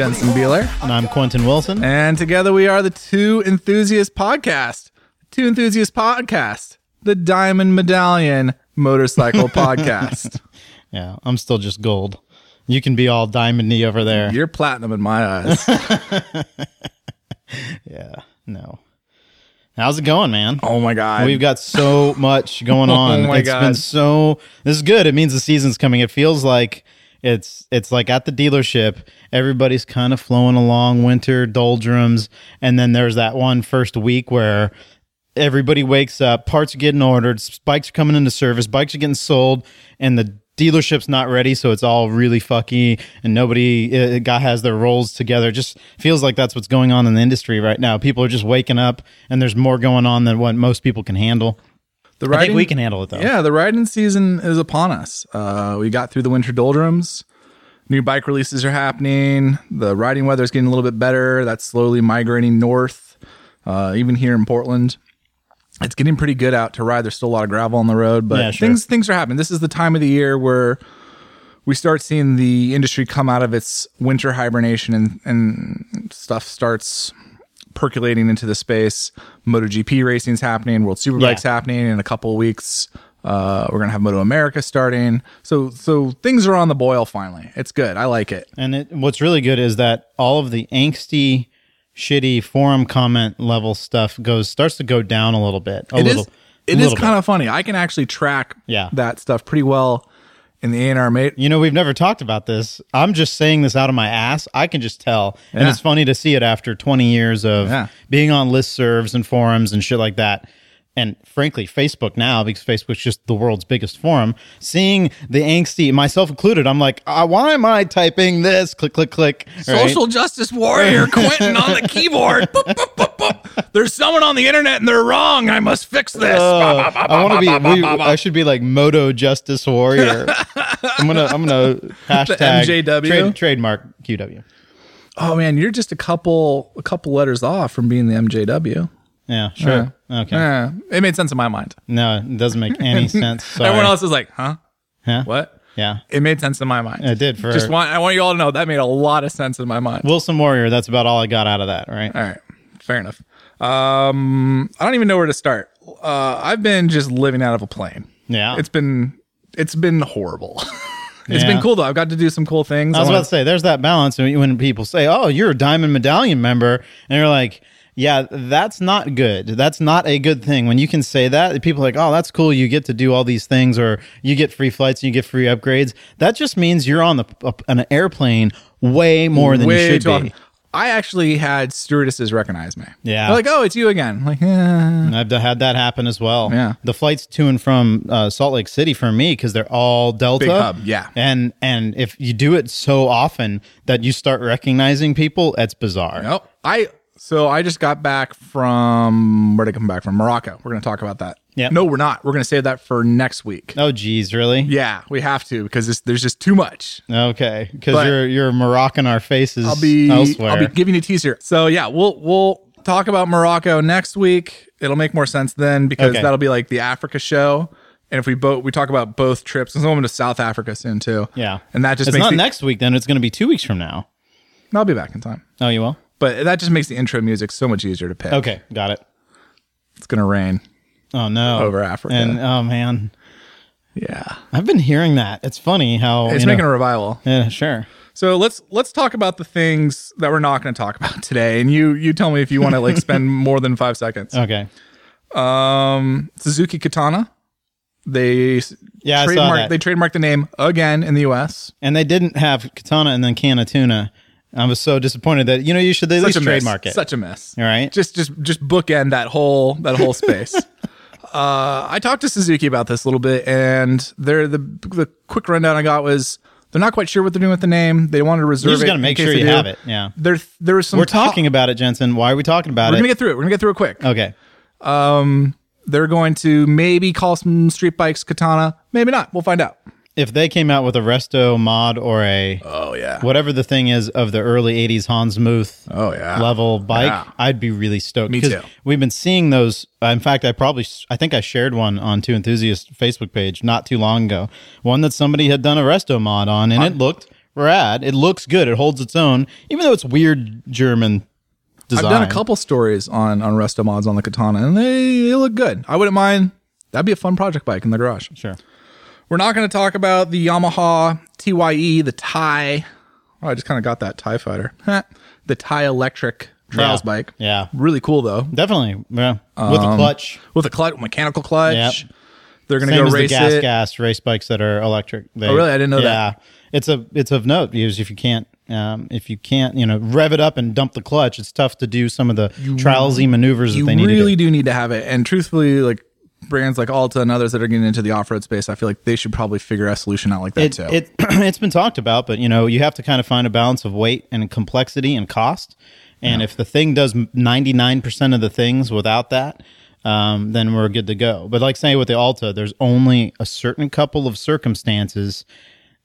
Jensen Beeler, And I'm Quentin Wilson. and together we are the Two Enthusiast Podcast. Two Enthusiast Podcast, the Diamond Medallion Motorcycle Podcast. Yeah, I'm still just gold. You can be all diamondy over there. You're platinum in my eyes. Yeah, no. How's it going, man? Oh my god, We've got so much going oh on. Oh my It's God. been so. This is good. It means the season's coming. It feels like it's it's like at the dealership, everybody's kind of flowing along, winter doldrums, and then there's that one first week where everybody wakes up, parts are getting ordered, bikes are coming into service, bikes are getting sold, and the dealership's not ready, so it's all really fucky, and nobody uh, guy has their roles together. It just feels like that's what's going on in the industry right now. People are just waking up, and there's more going on than what most people can handle. the I think we can handle it though. Yeah, the riding season is upon us. Uh, we got through the winter doldrums. New bike releases are happening. The riding weather is getting a little bit better. That's slowly migrating north, uh, even here in Portland. It's getting pretty good out to ride. There's still a lot of gravel on the road, but Yeah, sure. things things are happening. This is the time of the year where we start seeing the industry come out of its winter hibernation and, and stuff starts percolating into the space. MotoGP racing's happening, World Superbike's Yeah. happening in a couple of weeks. Uh, we're gonna have Moto America starting, so so things are on the boil finally. It's good. I like it. And it, what's really good is that all of the angsty, shitty forum comment level stuff goes starts to go down a little bit. A It is little. it is kind of funny. I can actually track Yeah. that stuff pretty well in the A&R mate. You know, we've never talked about this. I'm just saying this out of my ass. I can just tell. And it's funny to see it after 20 years of Yeah. being on listservs and forums and shit like that. And frankly, Facebook now, because Facebook's just the world's biggest forum, seeing the angsty, myself included, I'm like, uh, why am I typing this? Click, click, click. right? Social justice warrior Quentin on the keyboard. Boop, boop, boop, boop. There's someone on the internet and they're wrong. I must fix this. Uh, I want to be. We, I should be like Moto Justice Warrior. I'm gonna. I'm gonna hashtag MJW? trade, trademark QW. oh man, you're just a couple a couple letters off from being the MJW. Yeah, sure. Okay. Yeah, it made sense in my mind. No, it doesn't make any sense. Sorry. Everyone else is like, huh? Huh? What? Yeah. It made sense in my mind. It did for Just want I want you all to know that made a lot of sense in my mind. Wilson Warrior. That's about all I got out of that. Right. All right, fair enough. Um, I don't even know where to start. Uh, I've been just living out of a plane. Yeah. It's been it's been horrible. it's Yeah. been cool though. I've got to do some cool things. I was wanna- about to say, there's that balance when when people say, "Oh, you're a Diamond Medallion member," and you're like, "Yeah, that's not good. That's not a good thing." When you can say that, people are like, "Oh, that's cool. You get to do all these things, or you get free flights, and you get free upgrades." That just means you're on the an airplane way more than way you should often. be. I actually had stewardesses recognize me. Yeah. They're like, oh, it's you again. I'm like, eh. I've had that happen as well. Yeah. the flights to and from uh, Salt Lake City for me because they're all Delta. Big hub, yeah. and and if you do it so often that you start recognizing people, it's bizarre. Nope. I so I just got back from where did I come back from? Morocco. We're gonna talk about that. Yep. No, we're not. We're gonna save that for next week. Oh, geez, really? Yeah, we have to because this, there's just too much. Okay, because you're you're Moroccan our faces I'll be elsewhere. I'll be giving you a teaser. So yeah, we'll we'll talk about Morocco next week. It'll make more sense then because Okay. that'll be like the Africa show. And if we both we talk about both trips, and going to South Africa soon too. yeah, and that just it's makes not the, next week. Then it's going to be two weeks from now. I'll be back in time. Oh, you will. But that just makes the intro music so much easier to pick. Okay, got it. it's gonna rain. Oh no, Over Africa. And oh man, Yeah, I've been hearing that. It's funny how it's you know- making a revival. yeah, sure. So let's let's talk about the things that we're not going to talk about today, and you you tell me if you want to like spend more than five seconds. Okay. Um, Suzuki Katana, they Yeah, I saw trademark that. they trademarked the name again in the U.S. And they didn't have katana and then can of tuna. I was so disappointed that you know you should at Such least trademark it. Such a mess. All right. Just just just bookend that whole that whole space. uh, I talked to Suzuki about this a little bit, and they're the the quick rundown I got was they're not quite sure what they're doing with the name. They wanted to reserve You just it got to make sure they you have it. Yeah. There there was some We're talk- talking about it, Jensen. Why are we talking about it? We're gonna get through it. We're gonna get through it quick. okay. They're going to maybe call some street bikes katana. Maybe not. We'll find out. If they came out with a resto mod or a Oh yeah. whatever the thing is of the early 80s Hans Muth Oh yeah. level bike, Yeah. I'd be really stoked. Me too. We've been seeing those. Uh, in fact, I probably, I think I shared one on Two Enthusiast Facebook page not too long ago. One that somebody had done a resto mod on, and it looked rad. It looks good. It holds its own, even though it's weird German design. I've done a couple stories on on resto mods on the Katana, and they, they look good. I wouldn't mind. That'd be a fun project bike in the garage. Sure. We're not going to talk about the Yamaha TY-E, the Tie. Oh, I just kind of got that Tie Fighter. the Tie Electric Trials Yeah. bike. Yeah. Really cool though. Definitely. Yeah. With a clutch. With a clutch, mechanical clutch. Yep. They're going to go as the race gas it. gas race bikes that are electric. They, Oh, really? I didn't know that. yeah. It's a it's of note because if you can't um, if you can't you know rev it up and dump the clutch, it's tough to do some of the trialsy maneuvers You that they need really do need to have it. And truthfully, like brands like Alta and others that are getting into the off road space, I feel like they should probably figure a solution out like that It, too. it it's been talked about, but you know you have to kind of find a balance of weight and complexity and cost. And if the thing does ninety nine percent of the things without that, um, then we're good to go. But like say with the Alta, there's only a certain couple of circumstances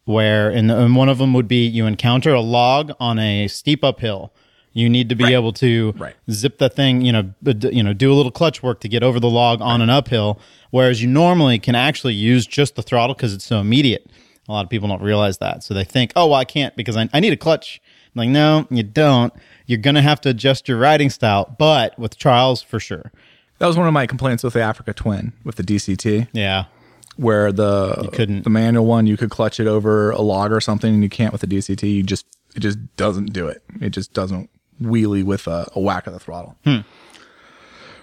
where, and, and one of them would be you encounter a log on a steep uphill. You need to be able to Right. zip the thing, you know, you know, do a little clutch work to get over the log on an uphill. Whereas you normally can actually use just the throttle because it's so immediate. A lot of people don't realize that, so they think, "Oh, well, I can't because I, I need a clutch." I'm like, no, you don't. You're gonna have to adjust your riding style, but with trials for sure. that was one of my complaints with the Africa Twin with the DCT. Yeah, where the you couldn't. the manual one you could clutch it over a log or something and you can't with the DCT you just it just doesn't do it it just doesn't wheelie with a, a whack of the throttle Hmm.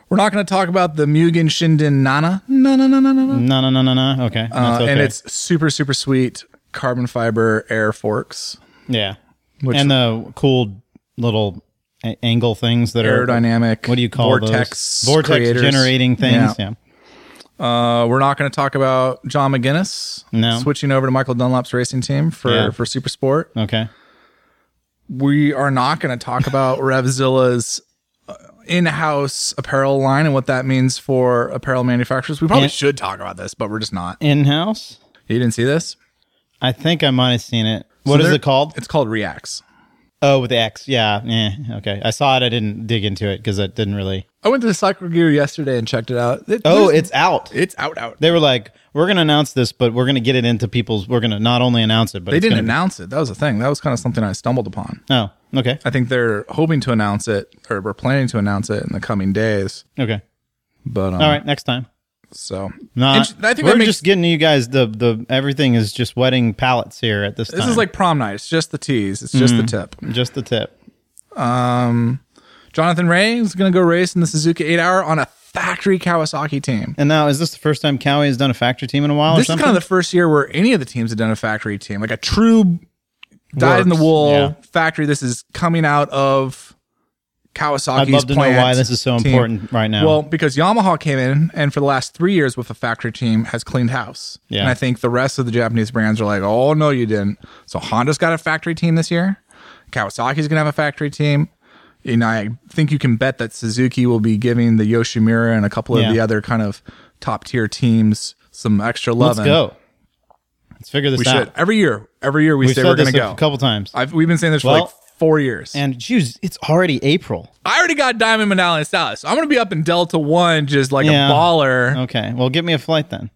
we're not going to talk about the Mugen Shinden Nana no no no no no no no, no, no, no, no. Okay, uh, okay. and it's super super sweet carbon fiber air forks yeah, which- and the cool little a- angle things that are aerodynamic What do you call vortex those? Vortex creators. generating things. Yeah. Yeah. Uh, we're not going to talk about John McGuinness No. switching over to Michael Dunlop's racing team for Yeah. for Super Sport Okay. We are not going to talk about Revzilla's uh, in-house apparel line and what that means for apparel manufacturers. We probably And- should talk about this, but we're just not. In house. You didn't see this? I think I might have seen it. What So is it called? It's called REAX. Oh, with the X. Yeah. Yeah. Okay. I saw it. I didn't dig into it because it didn't really. I went to the Cycle Gear yesterday and checked it out. It- Oh, it's out. it's out out. They were like, "We're going to announce this, but we're going to get it into people's. We're going to not only announce it, but They didn't gonna announce it. That was the thing. That was kind of something I stumbled upon. Oh, okay, I think they're hoping to announce it, or we're planning to announce it in the coming days. okay. But um, All right, next time. So No, I think we're makes, just getting you guys the the everything is just wetting palettes here at this time. this is like prom night. It's just the tease. It's just Mm. the tip. just the tip. Um, Jonathan Rea is going to go race in the Suzuka 8 Hour on a factory Kawasaki team. And now, is this the first time Kawi has done a factory team in a while? This is kind of the first year where any of the teams have done a factory team, like a true dyed in the wool yeah. factory. This is coming out of Kawasaki's I'd love to know why this is so team. important right now. Well, because Yamaha came in and for the last three years with a factory team has cleaned house. Yeah. And I think the rest of the Japanese brands are like, oh, no, you didn't. So Honda's got a factory team this year. Kawasaki's going to have a factory team. You know, I think you can bet that Suzuki will be giving the Yoshimura and a couple of Yeah. the other kind of top tier teams some extra love. let's go. Let's figure this We out. should. Every year, every year we We've say we're going to go. a couple times. I've, we've been saying this for Well, like four years. and geez, it's already April. I already got Diamond Medallion status. So I'm going to be up in Delta 1 just like Yeah. a baller. Okay, well, get me a flight then.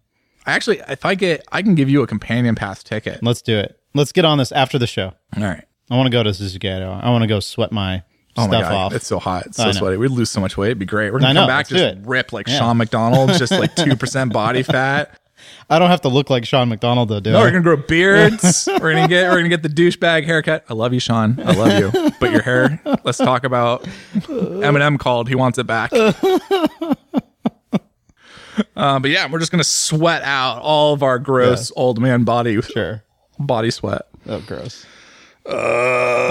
I actually, if I get, I can give you a companion pass ticket. Let's do it. Let's get on this after the show. All right. I want to go to Suzuka. I want to go sweat my Oh stuff my god, off. it's so hot. It's so know. sweaty. We'd lose so much weight. It'd be great. We're gonna know, come back let's just rip like Yeah. Sean McDonald, just like two percent body fat. I don't have to look like Sean McDonald though, do No, I? we're gonna grow beards. we're gonna get we're gonna get the douchebag haircut. I love you, Sean. I love you. But your hair. Let's talk about Eminem called. He wants it back. Uh, but yeah, we're just gonna sweat out all of our gross old man body Sure. body sweat. Oh, gross. Uh,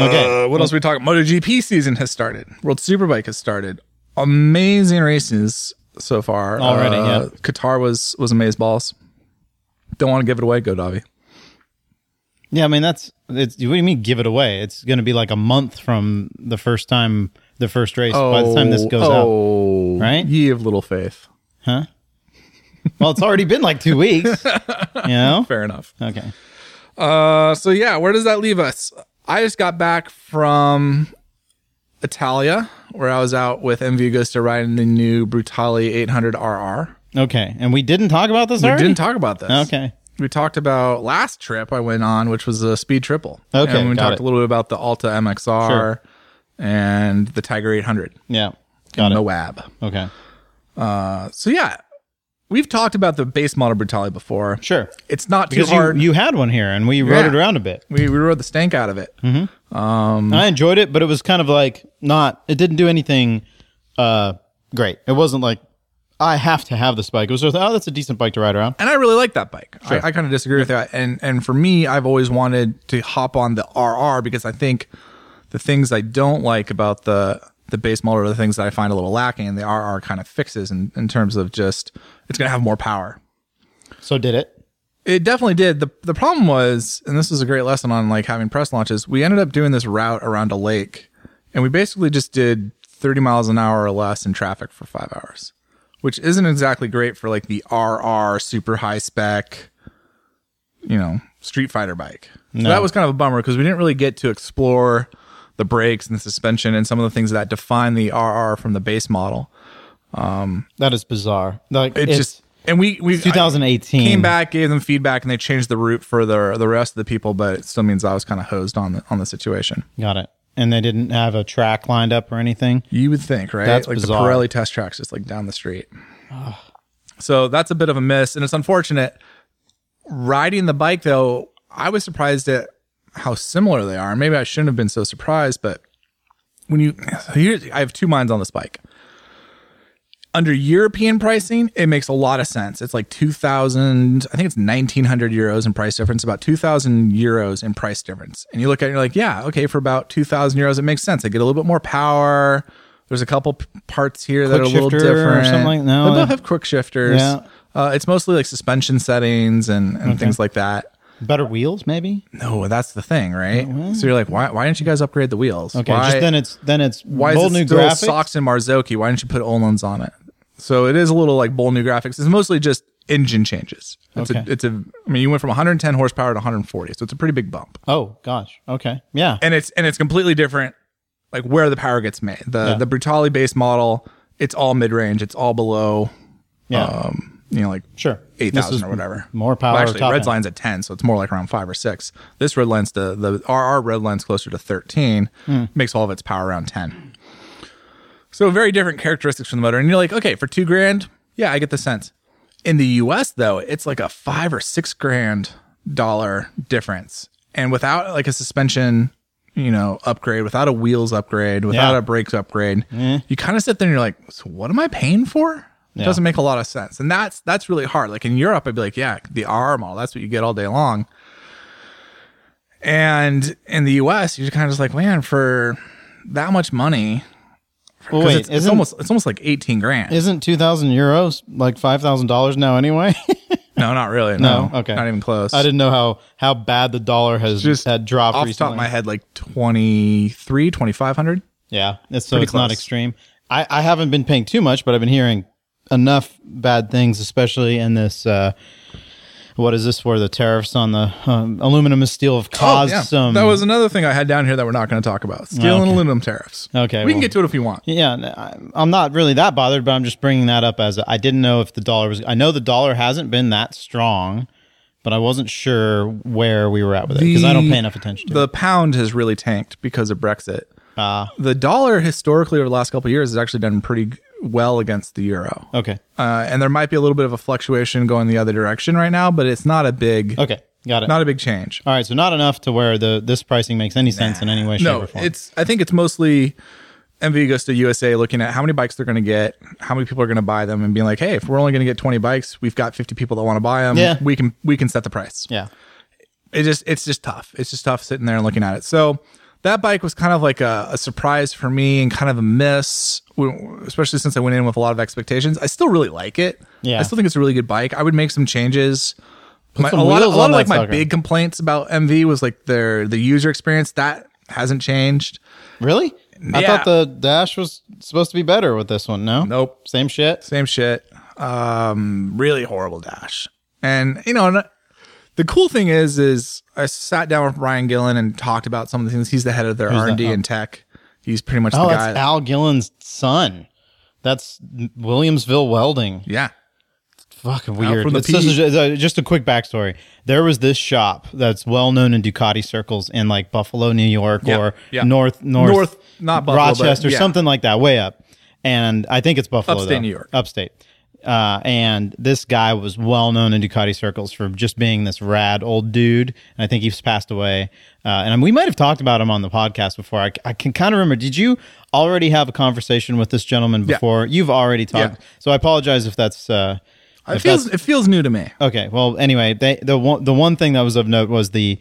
Okay. what else are we talking? MotoGP season has started. World Superbike has started. Amazing races so far Already, Uh, yeah. Qatar was was amaze balls. Don't want to give it away. Go Dovi. Yeah, I mean that's it's. What do you mean? Give it away? It's going to be like a month from the first time, the first race. by the time this goes out, oh, right? Ye of little faith. huh? Well, it's already been like two weeks. You know? Fair enough. Okay. Uh, so yeah, where does that leave us? I just got back from Italia, where I was out with MV Agusta riding the new Brutale 800 RR. Okay. And we didn't talk about this We already? didn't talk about this. Okay. We talked about last trip I went on, which was a speed triple. Okay, and we talked it. a little bit about the Alta MXR Sure. and the Tiger 800. Yeah. Got it. Moab. Okay. Uh, so yeah, we've talked about the base model Brutale before. Sure. It's not too Because you, hard. you had one here and we rode it around a bit. we, we rode the stank out of it. I enjoyed it, but it was kind of like not. It didn't do anything uh, great. It wasn't like I have to have this bike. It was just oh, that's a decent bike to ride around. and I really like that bike. Sure. I, I kind of disagree with that. And and for me, I've always wanted to hop on the RR because I think the things I don't like about the the base model are the things that I find a little lacking, and the RR kind of fixes in, in terms of just it's going to have more power. So did it? It definitely did. the The problem was, and this is a great lesson on like having press launches. We ended up doing this route around a lake, and we basically just did thirty miles an hour or less in traffic for five hours, which isn't exactly great for like the RR super high spec, you know, Street Fighter bike. So that was kind of a bummer because we didn't really get to explore the brakes and the suspension and some of the things that define the RR from the base model. Um, that is bizarre. Like It just and we we 2018 came back, gave them feedback, and they changed the route for the the rest of the people. But it still means I was kind of hosed on the on the situation. Got it. And they didn't have a track lined up or anything. You would think, right? That's like bizarre. the Pirelli test track's just like down the street. so that's a bit of a miss, and it's unfortunate. Riding the bike though, I was surprised at how similar they are. Maybe I shouldn't have been so surprised, but when you here, I have two minds on this bike. Under European pricing, it makes a lot of sense. It's like 2000, I think it's 1900 euros in price difference, about 2000 euros in price difference. And you look at it, and you're like, yeah, okay, for about 2000 euros, it makes sense. I get a little bit more power. There's a couple parts here that are a little shifter or different. something like- no, they both have quick shifters. Yeah. Uh, it's mostly like suspension settings and, and things like that. Better wheels, maybe. No, that's the thing, right? So you're like, why, why didn't you guys upgrade the wheels? Okay, why, just then it's then it's why is it new graphics. Sachs and Marzocchi? Why didn't you put Öhlins on it? So it is a little like bold new graphics. It's mostly just engine changes. It's Okay. a, it's a. I mean, you went from 110 horsepower to 140, so it's a pretty big bump. Oh gosh. Okay. Yeah. And it's and it's completely different, like where the power gets made. The Yeah. the Brutale base model, it's all mid range. It's all below, yeah. um, you know, like sure. eight This is thousand or whatever. More power. Well, actually, red end. line's at ten, so it's more like around five or six. This red line's to the RR red line's closer to thirteen. Hmm. Makes all of its power around ten. So very different characteristics from the motor, and you're like, okay, for two grand, yeah, I get the sense. In the U.S. though, it's like a five or six grand dollar difference, and without like a suspension. You know, upgrade without a wheels upgrade, without Yeah. a brakes upgrade, mm-hmm. you kind of sit there and you're like, "So what am I paying for?" It Yeah. doesn't make a lot of sense. And that's that's really hard. Like in Europe, I'd be like, yeah, the RR model, that's what you get all day long. And in the US, you're kind of just like, man, for that much money, Well, wait, it's, it's almost it's almost like 18 grand. isn't two thousand euros like five thousand dollars now anyway? no, not really. No, No? Okay. Not even close. I didn't know how how bad the dollar has just had dropped off the recently. top of my head, like 23, 2500. Yeah, it's, so Pretty it's not extreme. I, I haven't been paying too much, but I've been hearing enough bad things, especially in this. Uh, what is this for? The tariffs on the um, aluminum and steel have caused Oh, yeah. some. that was another thing I had down here that we're not going to talk about. Steel and aluminum tariffs. Okay, We can get to it if you want. Yeah, I'm not really that bothered, but I'm just bringing that up as a, I didn't know if the dollar was. I know the dollar hasn't been that strong, but I wasn't sure where we were at with it because I don't pay enough attention to The it. pound has really tanked because of Brexit. Ah, the dollar historically over the last couple of years has actually done pretty well against the euro. okay, Uh, and there might be a little bit of a fluctuation going the other direction right now, but it's not a big, okay, got it. not a big change. All right, so not enough to where the this pricing makes any sense in any way, shape, No, or form. it's. I think it's mostly MV Agusta USA looking at how many bikes they're going to get, how many people are going to buy them, and being like, hey, if we're only going to get twenty bikes, we've got fifty people that want to buy them. Yeah. we can we can set the price. yeah. it just it's just tough. It's just tough sitting there and looking at it. So that bike was kind of like a, a surprise for me and kind of a miss, especially since I went in with a lot of expectations. I still really like it. Yeah. I still think it's a really good bike. I would make some changes. My, some a lot, of, a lot of like my sucker. big complaints about MV was like their the user experience that hasn't changed. Really? I thought the dash was supposed to be better with this one. No. Nope. Same shit. Same shit. um, really horrible dash. And you know, the cool thing is, is I sat down with Brian Gillen and talked about some of the things. He's the head of their R and D and tech. He's pretty much Oh, the guy. that's Al Gillen's son. That's Williamsville Welding. yeah, It's Fucking weird. It's just, uh, just a quick backstory. There was this shop that's well known in Ducati circles in like Buffalo, New York, or. North, North, North, not Buffalo, but Rochester, yeah. something like that, way up. And I think it's Buffalo, Upstate though. New York. upstate. Uh, and this guy was well known in Ducati circles for just being this rad old dude. And I think he's passed away. Uh, and we might have talked about him on the podcast before. I, I can kind of remember. Did you already have a conversation with this gentleman Yeah. before? You've already talked. Yeah. So I apologize if that's. Uh, it feels it feels new to me. Okay. Well, anyway, they, the one the one thing that was of note was the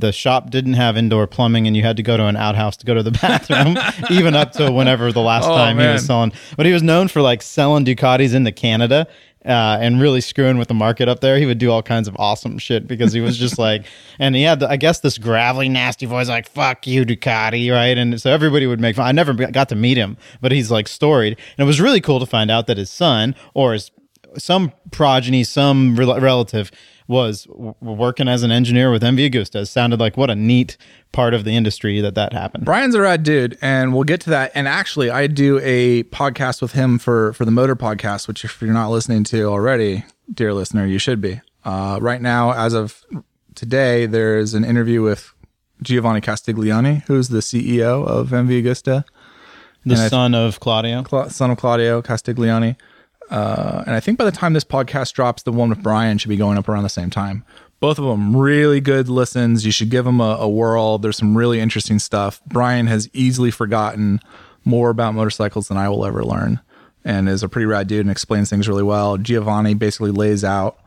the shop didn't have indoor plumbing, and you had to go to an outhouse to go to the bathroom, even up to whenever the last Oh, time he was selling. But he was known for like selling Ducatis into Canada. Uh, and really screwing with the market up there. He would do all kinds of awesome shit because he was just like, and he had, the, I guess, this gravelly, nasty voice, like "fuck you, Ducati," right? And so everybody would make fun. I never got to meet him, but he's like storied, and it was really cool to find out that his son or his some progeny, some rel- relative was w- working as an engineer with MV Agusta. It sounded like what a neat part of the industry that that happened. Brian's a rad dude, and we'll get to that. And actually, I do a podcast with him for for the Motor Podcast, which if you're not listening to already, dear listener, you should be. Uh, right now, as of today, there's an interview with Giovanni Castiglioni, who's the CEO of MV Agusta, The son of Claudio. Cla- son of Claudio Castiglioni. Uh, and I think by the time this podcast drops, the one with Brian should be going up around the same time. Both of them really good listens. You should give them a, a whirl. There's some really interesting stuff. Brian has easily forgotten more about motorcycles than I will ever learn and is a pretty rad dude and explains things really well. Giovanni basically lays out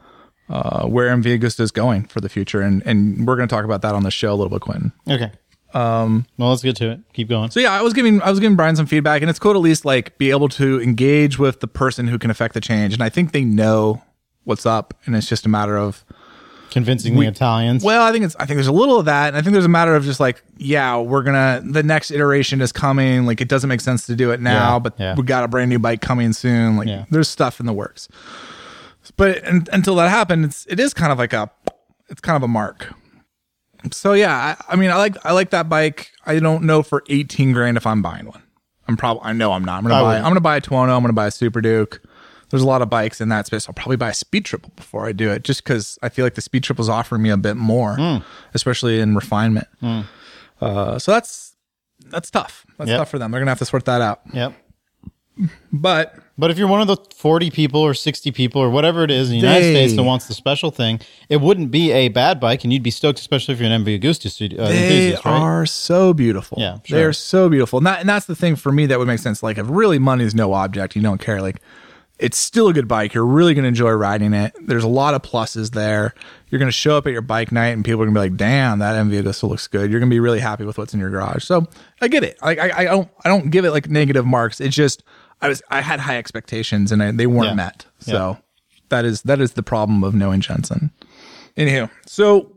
uh, where MV Agusta is going for the future. And, and we're going to talk about that on the show a little bit, Quentin. Okay. Um. Well, let's get to it. Keep going. So yeah, I was giving I was giving Brian some feedback, and it's cool to at least like be able to engage with the person who can affect the change. And I think they know what's up, and it's just a matter of Convincing the Italians. well, I think it's I think there's a little of that, and I think there's a matter of just like yeah, we're gonna the next iteration is coming. Like it doesn't make sense to do it now, Yeah, but yeah. we got a brand new bike coming soon. Like Yeah. there's stuff in the works, but un until that happens, it's it is kind of like a it's kind of a mark. So yeah, I, I mean, I like I like that bike. I don't know for eighteen grand if I'm buying one. I'm probably I know I'm not. I'm gonna I buy. wouldn't. I'm gonna buy a Tuono. I'm gonna buy a Super Duke. There's a lot of bikes in that space. I'll probably buy a Speed Triple before I do it, just because I feel like the Speed Triple's offering me a bit more, Hmm. especially in refinement. Uh, so that's that's tough. That's Yep. tough for them. They're gonna have to sort that out. Yep. But But if you're one of the 40 people or 60 people or whatever it is in the United They- States that wants the special thing, it wouldn't be a bad bike, and you'd be stoked, especially if you're an MV studio, uh, they right? are so beautiful. Yeah, they are so beautiful. And, that, and that's the thing for me that would make sense. Like, if really money is no object, you don't care. Like, it's still a good bike. You're really going to enjoy riding it. There's a lot of pluses there. You're going to show up at your bike night, and people are going to be like, "Damn, that MV Agusta looks good." You're going to be really happy with what's in your garage. So I get it. Like, I, I don't, I don't give it like negative marks. It's just I was, I had high expectations, and I, they weren't Yeah. met. So that is that is the problem of knowing Jensen. Anywho, so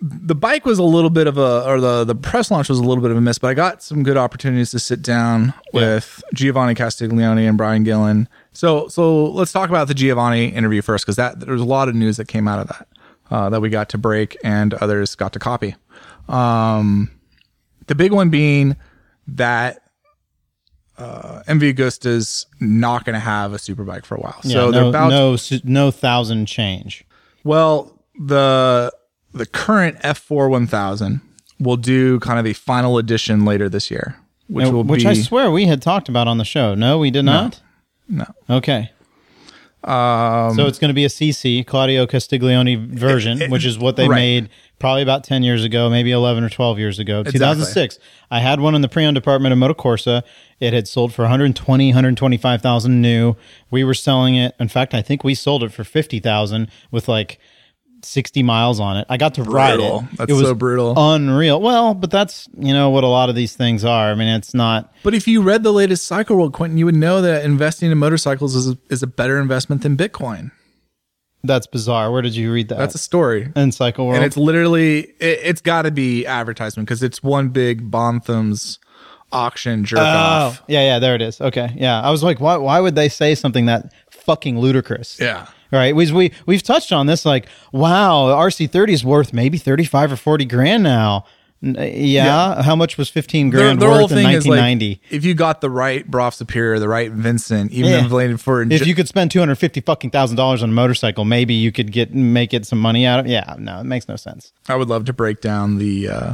the bike was a little bit of a or the the press launch was a little bit of a miss but i got some good opportunities to sit down with giovanni castiglioni and brian gillen so so let's talk about the giovanni interview first because that there was a lot of news that came out of that uh, that we got to break and others got to copy um the big one being that uh, MV Agusta's not going to have a superbike for a while. Yeah, so no, they're about no, no thousand change. well, the the current F4 1000 will do kind of a final edition later this year, which will which be I swear we had talked about on the show. No, we did not. no. Okay. Um, so it's going to be a CC Claudio Castiglioni version, which is what they right. made probably about 10 years ago, maybe 11 or 12 years ago. Exactly. 2006. I had one in the pre-owned department of Moto Corsa. It had sold for 120, 125,000 new. We were selling it. In fact, I think we sold it for 50,000 with like 60 miles on it. I got to ride Brutal. it. That's it was so brutal. Unreal. Well, but that's, you know, what a lot of these things are. I mean, it's not But if you read the latest Cycle World, Quentin, you would know that investing in motorcycles is a, is a better investment than Bitcoin. that's bizarre. Where did you read that? That's a story. in Cycle World. And it's literally, it, it's got to be advertisement because it's one big Bonhams auction jerk Oh, off. yeah, yeah, there it is. Okay, yeah. I was like, why? Why would they say something that fucking ludicrous. Yeah. Right. We, we, we've touched on this like, wow, RC30 is worth maybe 35 or 40 grand now. Uh, Yeah. How much was 15 grand their whole worth in thing is 1990? like if you got the right Brough Superior, the right Vincent, even Yeah. inflated for if you could spend 250 fucking thousand dollars on a motorcycle, maybe you could get, make it some money out of Yeah. No, it makes no sense. I would love to break down the uh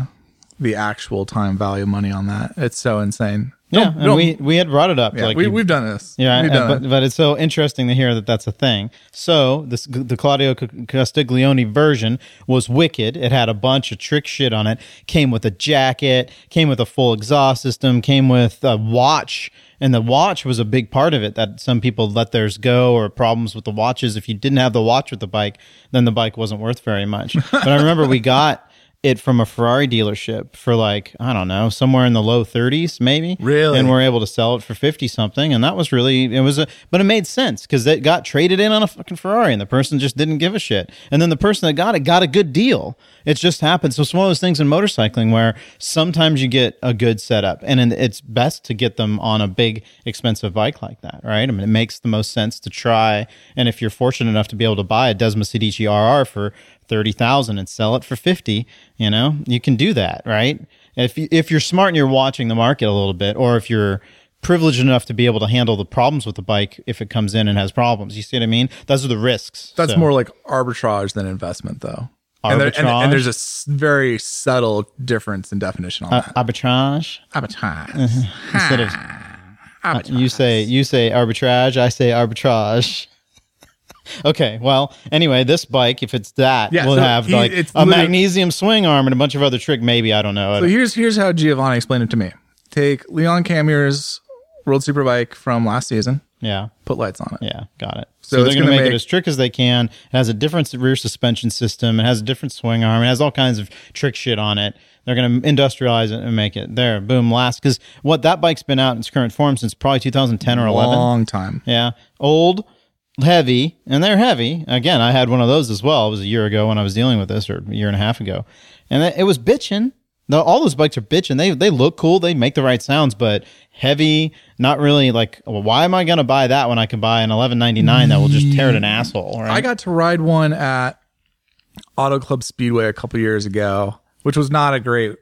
the actual time value money on that. It's so insane. Yeah. Don't- and don't- we, we had brought it up. yeah, like we, we've done this. Yeah, we've uh, done but, it. but it's so interesting to hear that that's a thing. So this the Claudio Castiglioni version was wicked. It had a bunch of trick shit on it. Came with a jacket. Came with a full exhaust system. Came with a watch. And the watch was a big part of it that some people let theirs go or problems with the watches. If you didn't have the watch with the bike, then the bike wasn't worth very much. But I remember we got it from a Ferrari dealership for like, I don't know, somewhere in the low 30s maybe. Really? And we're able to sell it for 50 something and that was really it was a but it made sense cuz it got traded in on a fucking Ferrari and the person just didn't give a shit. And then the person that got it got a good deal. It just happened. So it's one of those things in motorcycling where sometimes you get a good setup and it's best to get them on a big expensive bike like that, right? I mean it makes the most sense to try and if you're fortunate enough to be able to buy a Desmosedici RR for 30,000 and sell it for 50, you know, you can do that, right? If you, if you're smart and you're watching the market a little bit, or if you're privileged enough to be able to handle the problems with the bike if it comes in and has problems, you see what I mean? Those are the risks. That's So- more like arbitrage than investment, though. And, there- and- Arbitrage? and there's a very subtle difference in definition on uh, that. arbitrage Arbitrage. instead of uh, you say you say arbitrage, I say arbitrage. Okay, well, anyway, this bike, if it's that, Yeah, will so have he- like a magnesium swing arm and a bunch of other trick. Maybe I don't know. So here's here's how Giovanni explained it to me. Take Leon Camier's World Superbike from last season, yeah, put lights on it. Yeah, got it. So So, they're going to make, make- it as trick as they can. It has a different rear suspension system. It has a different swing arm. It has all kinds of trick shit on it. They're going to industrialize it and make it there. Boom, last. Because what that bike's been out in its current form since probably 2010 or 11. Long time. Yeah, old, heavy, and they're heavy. Again, I had one of those as well. It was a year ago when I was dealing with this, or a year and a half ago, and it was bitching. All those bikes are bitching. They they look cool. They make the right sounds, but heavy. Not really like. Well, why am I going to buy that when I can buy an eleven ninety nine that will just tear it an asshole? Right? I got to ride one at Auto Club Speedway a couple years ago, which was not a great.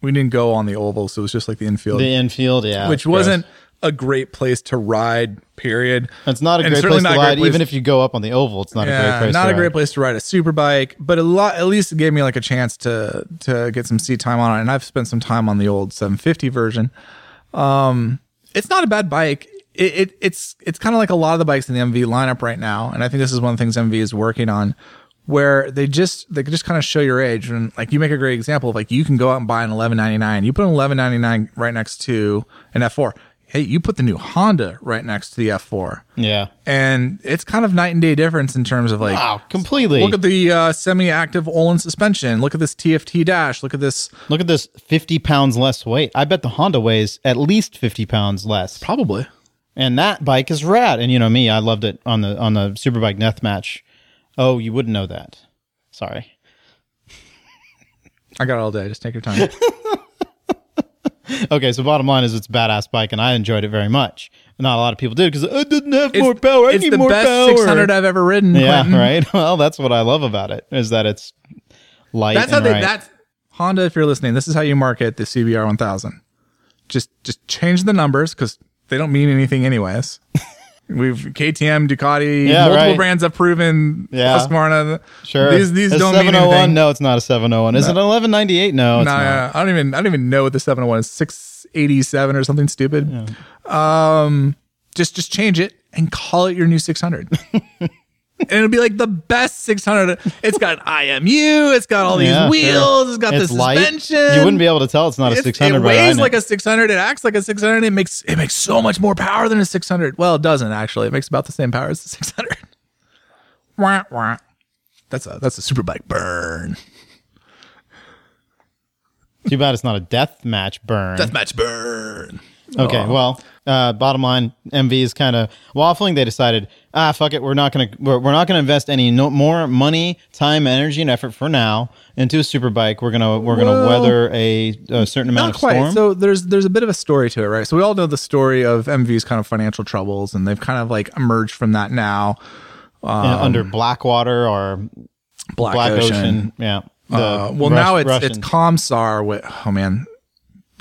We didn't go on the oval, so it was just like the infield, the infield, yeah, which gross. A great place to ride. Period. It's not a and great place to ride. place- Even if you go up on the oval, it's not a great Yeah, place. not to a great ride. place to ride a super bike, but a lot at least it gave me like a chance to to get some seat time on it. And I've spent some time on the old 750 version. Um, it's not a bad bike. It, it it's it's kind of like a lot of the bikes in the MV lineup right now, and I think this is one of the things MV is working on, where they just they just kind of show your age. And like you make a great example of like you can go out and buy an 1199. You put an 1199 right next to an F4. Hey, you put the new Honda right next to the F4 Yeah. and it's kind of night and day difference in terms of like Wow, completely. look at the uh, semi-active Olin suspension look at this TFT dash look at this Look at this 50 pounds less weight. I bet the Honda weighs at least 50 pounds less. probably And that bike is rad. And you know me, I loved it on the on the Superbike Death match. Oh, you wouldn't know that. Sorry. I got it all day just take your time Okay, so bottom line is it's a badass bike and I enjoyed it very much. Not a lot of people did because it didn't have it's, more power. I it's need the more best power. 600 I've ever ridden yeah, right. Well, that's what I love about it is that it's light. that's how they right. that's Honda if you're listening this is how you market the CBR 1000 just just change the numbers because they don't mean anything anyways We've KTM, Ducati, Yeah, multiple right. brands have proven Yeah. Husqvarna. Sure. These these A don't mean 701? anything. No, it's not a 701. Is it 1198? No, it's No, not. I don't even I don't even know what the 701 is. 687 or something stupid. Um just just change it and call it your new 600. and it'll be like the best 600. It's got IMU, it's got all oh, these Yeah, sure. wheels, it's got It's the light. suspension. You wouldn't be able to tell it's not a 600. It weighs it. like a 600. It acts like a 600. It makes it makes so much more power than a 600. Well, it doesn't actually. It makes about the same power as the 600. Wah, wah. That's a that's a super bike burn. Too bad it's not a death match burn. Death match burn. Okay, oh. well, uh, bottom line, MV is kind of waffling. They decided, ah, fuck it, we're not gonna we're, we're not gonna invest any no, more money, time, energy, and effort for now into a super bike. We're gonna we're gonna Well, weather a, a certain amount Not of quite. storm. So there's there's a bit of a story to it, right? So we all know the story of MV's kind of financial troubles, and they've kind of like emerged from that now. You know, under Blackwater or um, Black, Black Ocean. Ocean. Yeah. The Uh, well, Rus- now it's Russians. it's Comstar. With oh man,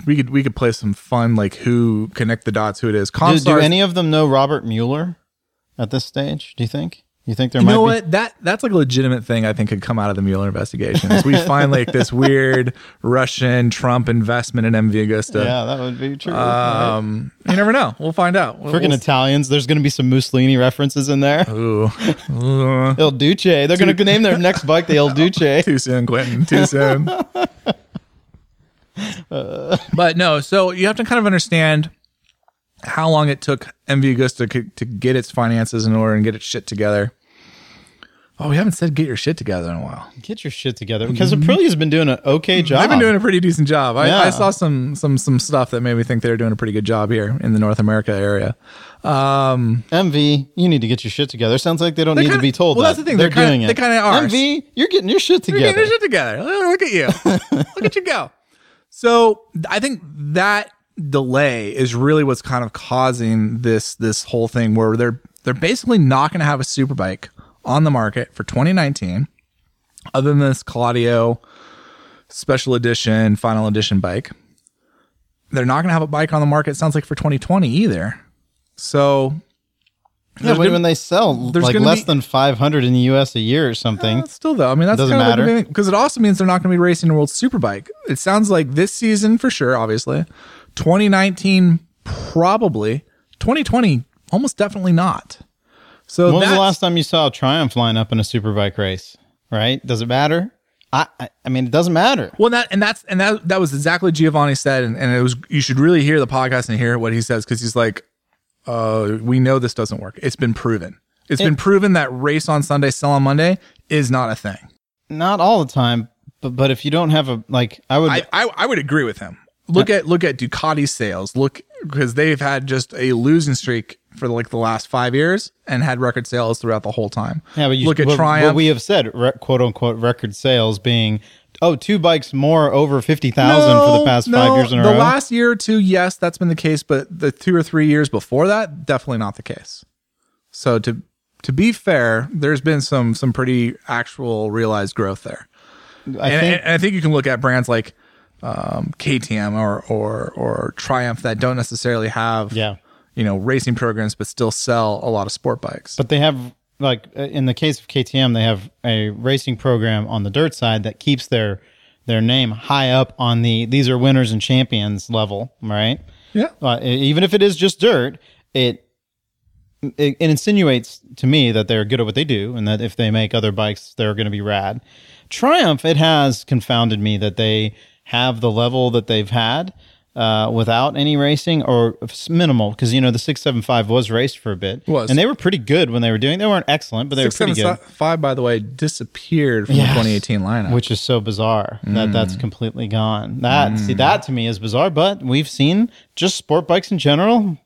we could we could play some fun like who connect the dots. Who it is? do, do any of them know Robert Mueller at this stage? Do you think? You think there you might know be? what? That that's like a legitimate thing. I think could come out of the Mueller investigation. is we find like this weird Russian Trump investment in MV Agusta. Yeah, that would be true. right? Um, you never know. We'll find out. Freaking we'll- Italians. There's going to be some Mussolini references in there. Ooh. Ooh. Il Duce. They're going to name their next bike the Il Duce. Too soon, Quentin. Too soon. But no, so you have to kind of understand how long it took MV Agusta to, to get its finances in order and get its shit together. Oh, we haven't said get your shit together in a while. Get your shit together because Aprilia's been doing an okay job. They've been doing a pretty decent job. I, Yeah. I saw some some some stuff that made me think they were doing a pretty good job here in the North America area. Um, MV, you need to get your shit together. Sounds like they don't need to kinda- be told. well, that. that's the thing. They're, They're kinda- doing it. they kinda are. MV, you're getting your shit You're together. getting your shit together. Look at you. Look at you go. So I think that delay is really what's kind of causing this this whole thing where they're they're basically not going to have a superbike on the market for 2019 other than this Claudio special edition final edition bike. They're not going to have a bike on the market sounds like for 2020 either. So Yeah, but when they sell like less be- than 500 in the U.S. a year or something, Uh, still though, I mean that's Doesn't kind of matter. because it also means they're not going to be racing a World Superbike. It sounds like this season for sure, obviously. 2019 probably. 2020 almost definitely not. So when was the last time you saw a Triumph line up in a superbike race? Right? Does it matter? I, I, I mean, it doesn't matter. well that and that's and that that was exactly Giovanni said, and, and it was you should really hear the podcast and hear what he says because he's like, uh, we know this doesn't work. It's been proven. It's been proven that race on Sunday, sell on Monday is not a thing. Not all the time, but but if you don't have a like, I would. I, I I would agree with him. Look at look at Ducati's sales. Look because they've had just a losing streak for like the last five years and had record sales throughout the whole time. yeah, but you look at what, Triumph. What we have said, re- quote unquote, record sales being oh, two bikes more over fifty thousand for the past five years in a the row. The last year or two, yes, that's been the case, but the two or three years before that, definitely not the case. So to to be fair, there's been some some pretty actual realized growth there. I and, think and I think you can look at brands like um, KTM or or or Triumph that don't necessarily have Yeah. you know racing programs but still sell a lot of sport bikes. But they have like uh, in the case of KTM, they have a racing program on the dirt side that keeps their their name high up on the these are winners and champions level, right? yeah, Uh, even if it is just dirt, it, it it insinuates to me that they're good at what they do, and that if they make other bikes, they're going to be rad. Triumph, it has confounded me that they have the level that they've had uh, without any racing or minimal, because you know the six seven five was raced for a bit, Was. and they were pretty good when they were doing. They weren't excellent, but they were pretty good. five by the way disappeared from Yes. the 2018 lineup. Which is so bizarre that that's Mm. completely gone. That see that to me is bizarre, but we've seen just sport bikes in general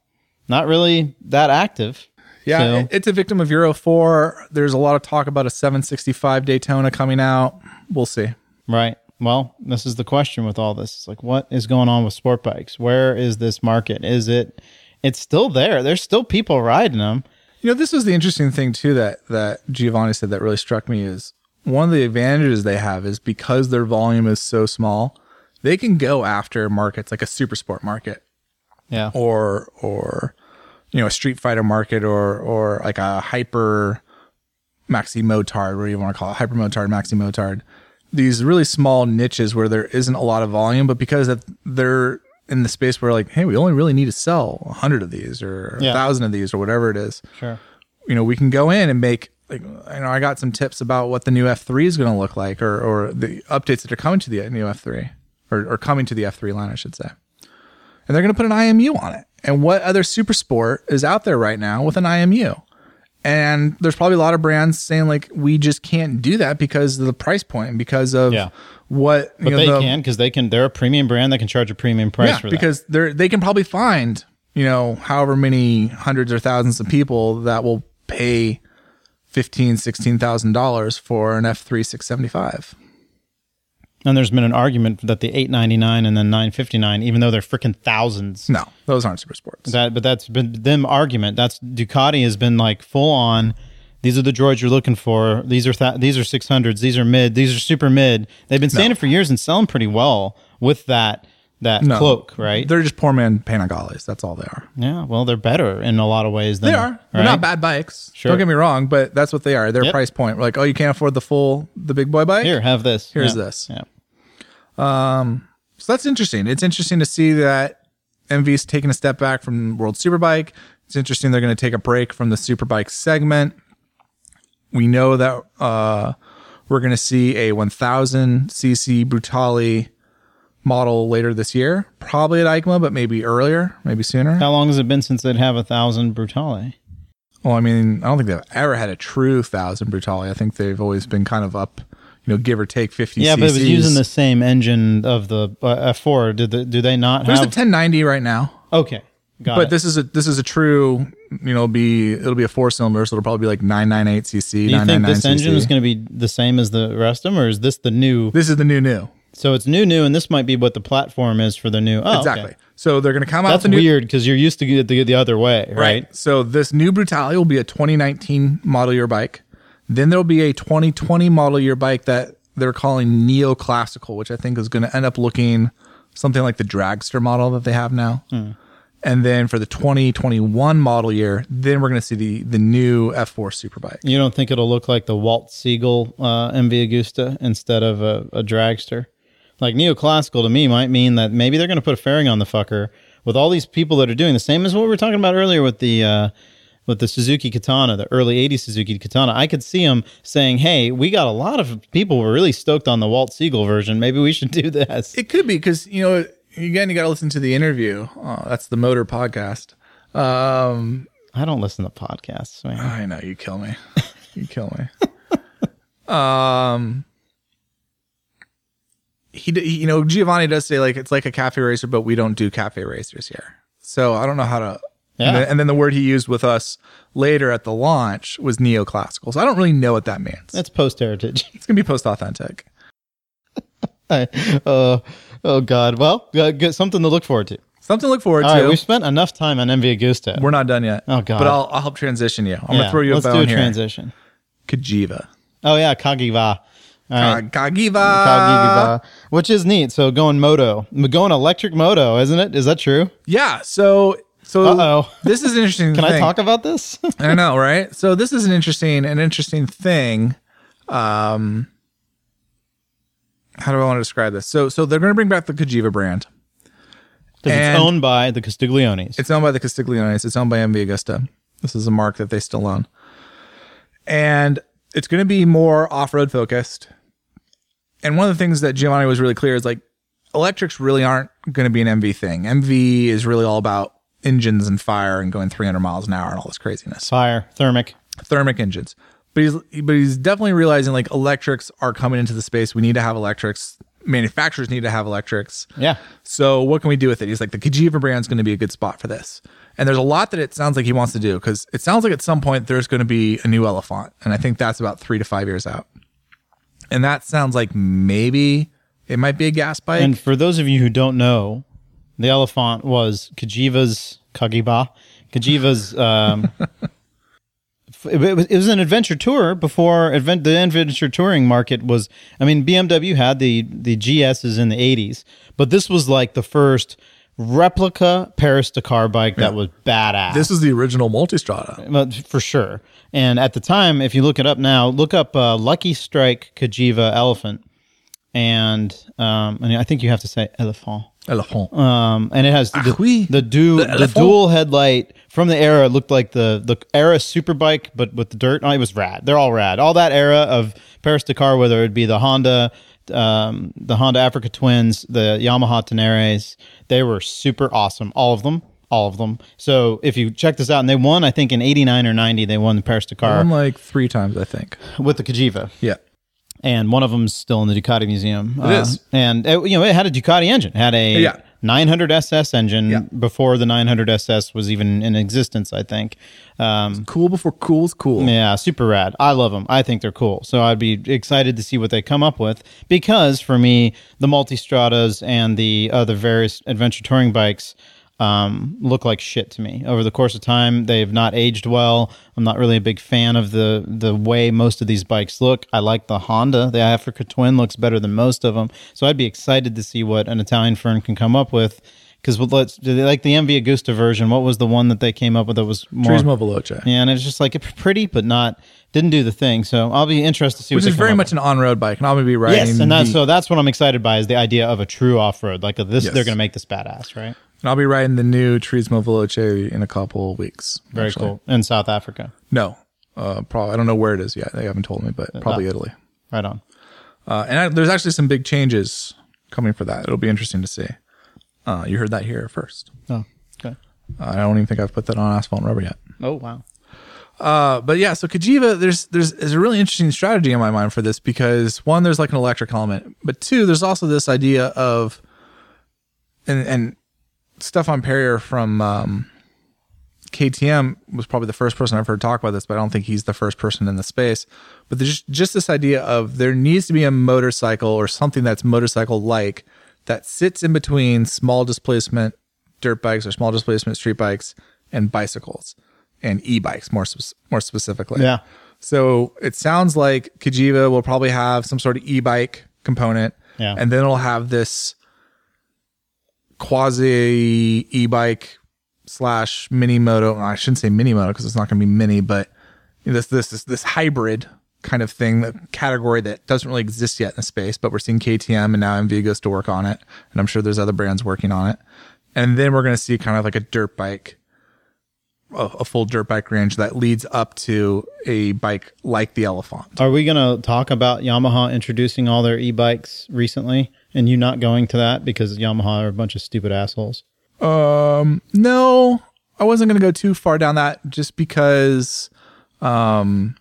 not really that active. yeah, So- it's a victim of Euro four. There's a lot of talk about a 765 Daytona coming out. We'll see. Right. Well, this is the question with all this. It's like, what is going on with sport bikes? Where is this market? Is it? It's still there. There's still people riding them. You know, this was the interesting thing too that that Giovanni said that really struck me is one of the advantages they have is because their volume is so small, they can go after markets like a super sport market Yeah. or or you know a street fighter market or or like a hyper maxi motard whatever you want to call it hyper motard maxi motard these really small niches where there isn't a lot of volume but because that they're in the space where like hey we only really need to sell a hundred of these or a Yeah. thousand of these or whatever it is Sure. you know we can go in and make like you know I got some tips about what the new F3 is going to look like or or the updates that are coming to the new F3 or, or coming to the F3 line I should say and they're going to put an IMU on it and what other super sport is out there right now with an IMU And there's probably a lot of brands saying like we just can't do that because of the price point and because of Yeah. what you But know, they the- can because they can. They're a premium brand. They can charge a premium price yeah, for that. because they're they can probably find you know however many hundreds or thousands of people that will pay fifteen sixteen thousand dollars for an F three six seventy five. And there's been an argument that the 899 and then 959, even though they're freaking thousands. No, those aren't super sports. That, but that's been them argument. That's Ducati has been like full on. These are the droids you're looking for. These are th- these are 600s. These are mid. These are super mid. They've been saying it for years and selling pretty well with that that No. cloak, right? They're just poor man Panigales. That's all they are. yeah. Well, they're better in a lot of ways. Than, They are. They're right? not bad bikes. Sure. Don't get me wrong, but that's what they are. Their Yep. price point. We're like, oh, you can't afford the full the big boy bike. Here, have this. Here's Yeah. this. Yeah. So that's interesting. It's interesting to see that MV's taking a step back from World Superbike. It's interesting they're going to take a break from the Superbike segment. We know that uh, we're going to see a 1000 cc Brutale model later this year, probably at EICMA, but maybe earlier, maybe sooner. How long has it been since they'd have a thousand Brutale? Well, I mean, I don't think they've ever had a true 1000 Brutale. I think they've always been kind of up, you know, give or take 50 Yeah, but it was using the same engine of the uh, F4. Did the, do they not There's a 1090 right now. okay, got but it. this is a this is a true you know be it'll be a four cylinder so it'll probably be like 998 cc Do you think 999 this engine is going to be the same as the rest of them, or is this the new? this is the new new So it's new, new, and this might be what the platform is for the new. Oh, okay. exactly so they're going to come out That's new weird because you're used to get the, the other way, right? right so this new brutale will be a 2019 model year bike then there'll be a 2020 model year bike that they're calling neoclassical which i think is going to end up looking something like the dragster model that they have now Hmm. and then for the 2021 model year then we're going to see the the new f4 superbike You don't think it'll look like the Walt Siegl uh, MV Agusta instead of a, a dragster? Like neoclassical to me might mean that maybe they're going to put a fairing on the fucker with all these people that are doing the same as what we were talking about earlier with the uh, with the Suzuki Katana, the early '80s Suzuki Katana. I could see them saying, "Hey, we got a lot of people who are really stoked on the Walt Siegl version. Maybe we should do this." It could be because you know again you got to listen to the interview. Uh, that's the Motor Podcast. Um, I don't listen to podcasts. Man. I know you kill me. You kill me. um, he- you know, Giovanni does say like it's like a cafe racer, but we don't do cafe racers here. So I don't know how to. Yeah. And, then, and then the word he used with us later at the launch was neoclassical. So I don't really know what that means. That's post heritage. It's gonna be post authentic. uh, oh God. Well, uh, good, something to look forward to. Something to look forward All to. right, we've spent enough time on MV Agusta. We're not done yet. Oh, God. But I'll I'll help transition you. I'm Yeah, gonna throw you a bow. let's do a transition. Cagiva. Oh yeah, Cagiva. All right. Cagiva. Cagiva, which is neat. So going moto, going electric moto, isn't it? Is that true? Yeah. So so Uh-oh. this is an interesting. Can I talk about this? I know, right? So this is an interesting an interesting thing. Um, how do I want to describe this? So so they're going to bring back the Cagiva brand. Because it's owned by the Castiglionis. It's owned by the Castiglionis. It's owned by MV Agusta. This is a mark that they still own. And it's going to be more off-road focused. And one of the things that Giovanni was really clear is like electrics really aren't going to be an MV thing. MV is really all about engines and fire and going 300 miles an hour and all this craziness. Fire, thermic. Thermic engines. But he's but he's definitely realizing like electrics are coming into the space. We need to have electrics. Manufacturers need to have electrics. Yeah. So what can we do with it? He's like, the Cagiva brand's going to be a good spot for this. And there's a lot that it sounds like he wants to do because it sounds like at some point there's going to be a new Elephant, and I think that's about three to five years out. And that sounds like maybe it might be a gas bike. And for those of you who don't know, the elephant was Cagiva's Cagiva. Cagiva's. Um, it, was, it was an adventure tour before advent, the adventure touring market was. I mean, BMW had the the GSs in the '80s, but this was like the first replica Paris Dakar bike that was badass. this is the original Multistrada. For sure. And at the time, if you look it up now, look up uh, Lucky Strike Cagiva Elephant, and um, mean, I think you have to say elephant. Elephant. Um, and it has the, oui. the, du- The the, dual headlight from the era. It looked like the the era superbike, but with the dirt. Oh, it was rad. They're all rad. All that era of Paris Dakar, whether it be the Honda, um, the Honda Africa Twins, the Yamaha Teneres, they were super awesome. All of them, all of them. So if you check this out, and they won, I think in '89 or '90, they won the Paris Dakar Won like three times, I think. with the Cagiva Yeah. And one of them's still in the Ducati museum. It is. and it, you know it had a Ducati engine, it had a Yeah. 900 SS engine Yeah. before the 900 SS was even in existence. I think. Um, Cool before cool is cool. yeah, super rad. I love them. I think they're cool. So I'd be excited to see what they come up with because for me, the Multistradas and the other various adventure touring bikes um, look like shit to me. Over the course of time, they've not aged well. I'm not really a big fan of the the way most of these bikes look. I like the Honda. The Africa Twin looks better than most of them. So I'd be excited to see what an Italian firm can come up with. Because let's like the MV Agusta version? What was the one that they came up with that was more Turismo Veloce. yeah, and it's just like it's pretty, but not didn't do the thing. So I'll be interested to see Which what is they very much an on-road bike, and I'm gonna be with. riding. yes, and that's the- so that's what I'm excited by is the idea of a true off road. Like this, Yes. they're going to make this badass, right? And I'll be riding the new Turismo Veloce in a couple of weeks. Very actually. cool in South Africa. No, uh, probably I don't know where it is yet. They haven't told me, but probably Italy. Right on. Uh, and I, there's actually some big changes coming for that. It'll be interesting to see. Uh, you heard that here first. Oh, okay. Uh, I don't even think I've put that on asphalt and rubber yet. Oh wow. Uh, but yeah, so Cagiva, there's there's is a really interesting strategy in my mind for this because one, there's like an electric element, but two, there's also this idea of and and Stefan Pierer from um, KTM was probably the first person I've heard talk about this, but I don't think he's the first person in the space. But there's just, just this idea of there needs to be a motorcycle or something that's motorcycle like that sits in between small displacement dirt bikes or small displacement street bikes and bicycles and e-bikes more sp- more specifically. Yeah. So it sounds like Cagiva will probably have some sort of e-bike component, Yeah. and then it'll have this quasi e-bike slash mini moto. I shouldn't say mini moto because it's not going to be mini, but this this this this hybrid kind of thing, the category that doesn't really exist yet in the space. But we're seeing KTM and now MV goes to work on it, and I'm sure there's other brands working on it. And then we're going to see kind of like a dirt bike a, a full dirt bike range that leads up to a bike like the Elephant. Are we going to talk about Yamaha introducing all their e-bikes recently, and you not going to that because Yamaha are a bunch of stupid assholes? No, I wasn't going to go too far down that just because um,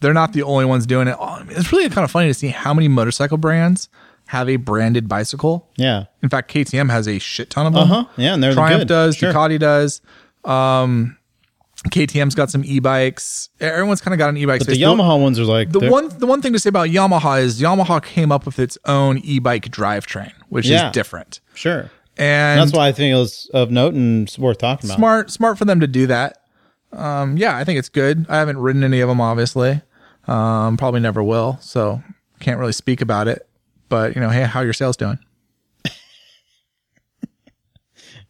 they're not the only ones doing it. It's really kind of funny to see how many motorcycle brands have a branded bicycle. Yeah. In fact, KTM has a shit ton of them. Uh huh. Yeah, and they're Triumph good. does, Sure. Ducati does. Um, KTM's got some e-bikes. Everyone's kind of got an e-bike. But the space. Yamaha ones are like The one the one thing to say about Yamaha is Yamaha came up with its own e-bike drivetrain, which Yeah. is different. Sure. And That's why I think it was of note and worth talking about. smart smart for them to do that. Um, yeah, I think it's good. I haven't ridden any of them, obviously. Um, probably never will, so can't really speak about it. But you know, hey, how your sales doing?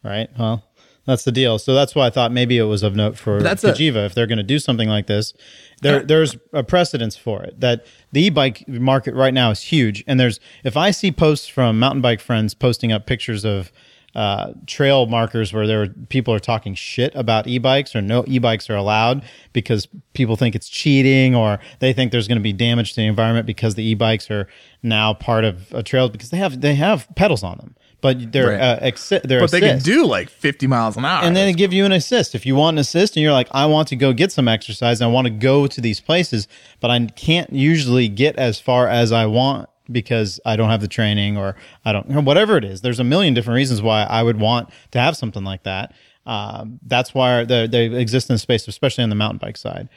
Right. Well, that's the deal. So that's why I thought maybe it was of note for That's a- Cagiva if they're going to do something like this. There, there's a precedence for it. That the e-bike market right now is huge, and there's if I see posts from mountain bike friends posting up pictures of uh, trail markers where there are, people are talking shit about e-bikes or no e-bikes are allowed because people think it's cheating or they think there's going to be damage to the environment because the e-bikes are now part of a trail because they have they have pedals on them, but they're Right. uh, exi- they're But they can do like 50 miles an hour. And then they give you an assist. If you want an assist and you're like, I want to go get some exercise, and I want to go to these places, but I can't usually get as far as I want because I don't have the training or I don't, know whatever it is. There's a million different reasons why I would want to have something like that. Um, that's why they, they exist in the space, especially on the mountain bike side.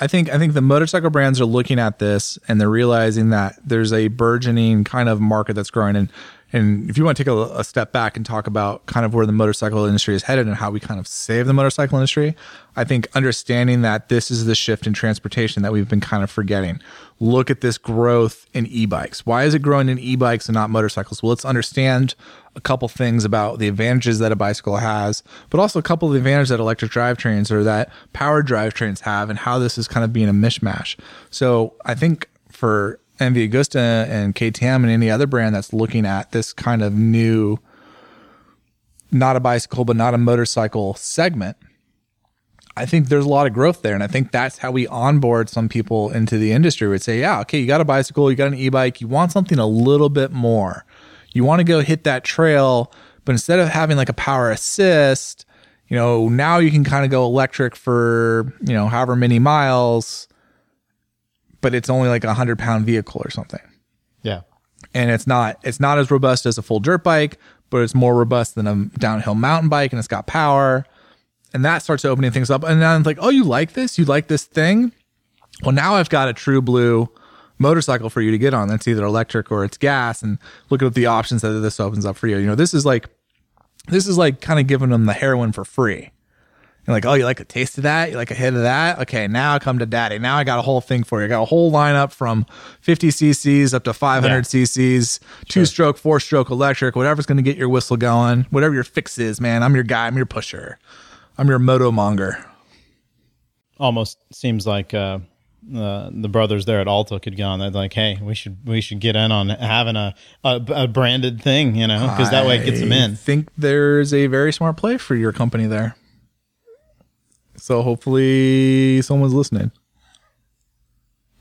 I think I think the motorcycle brands are looking at this and they're realizing that there's a burgeoning kind of market that's growing. And and if you want to take a, a step back and talk about kind of where the motorcycle industry is headed and how we kind of save the motorcycle industry, I think understanding that this is the shift in transportation that we've been kind of forgetting. Look at this growth in e-bikes. Why is it growing in e-bikes and not motorcycles? Well, let's understand a couple things about the advantages that a bicycle has, but also a couple of the advantages that electric drivetrains or that power drivetrains have and how this is kind of being a mishmash. So I think for MV Agusta and KTM and any other brand that's looking at this kind of new, not a bicycle, but not a motorcycle segment, I think there's a lot of growth there. And I think that's how we onboard some people into the industry. We'd say, yeah, okay, you got a bicycle, you got an e bike, you want something a little bit more. You want to go hit that trail, but instead of having like a power assist, you know, now you can kind of go electric for, you know, however many miles, but it's only like a hundred pound vehicle or something. Yeah. And it's not, it's not as robust as a full dirt bike, but it's more robust than a downhill mountain bike and it's got power. And that starts opening things up. And then it's like, oh, you like this? You like this thing? Well, now I've got a true blue motorcycle for you to get on. That's either electric or it's gas. And look at the options that this opens up for you. You know, this is like, this is like kind of giving them the heroin for free. You're like, oh, you like a taste of that? You like a hit of that? Okay, now I come to daddy. Now I got a whole thing for you. I got a whole lineup from 50 cc's up to 500 Yeah. cc's, two stroke, four stroke electric, whatever's going to get your whistle going, whatever your fix is, man. I'm your guy. I'm your pusher. I'm your moto monger. Almost seems like uh, uh, the brothers there at Alta could get on that. Like, hey, we should we should get in on having a a, a branded thing, you know, because that way it gets them in. I in. think there's a very smart play for your company there. So hopefully someone's listening.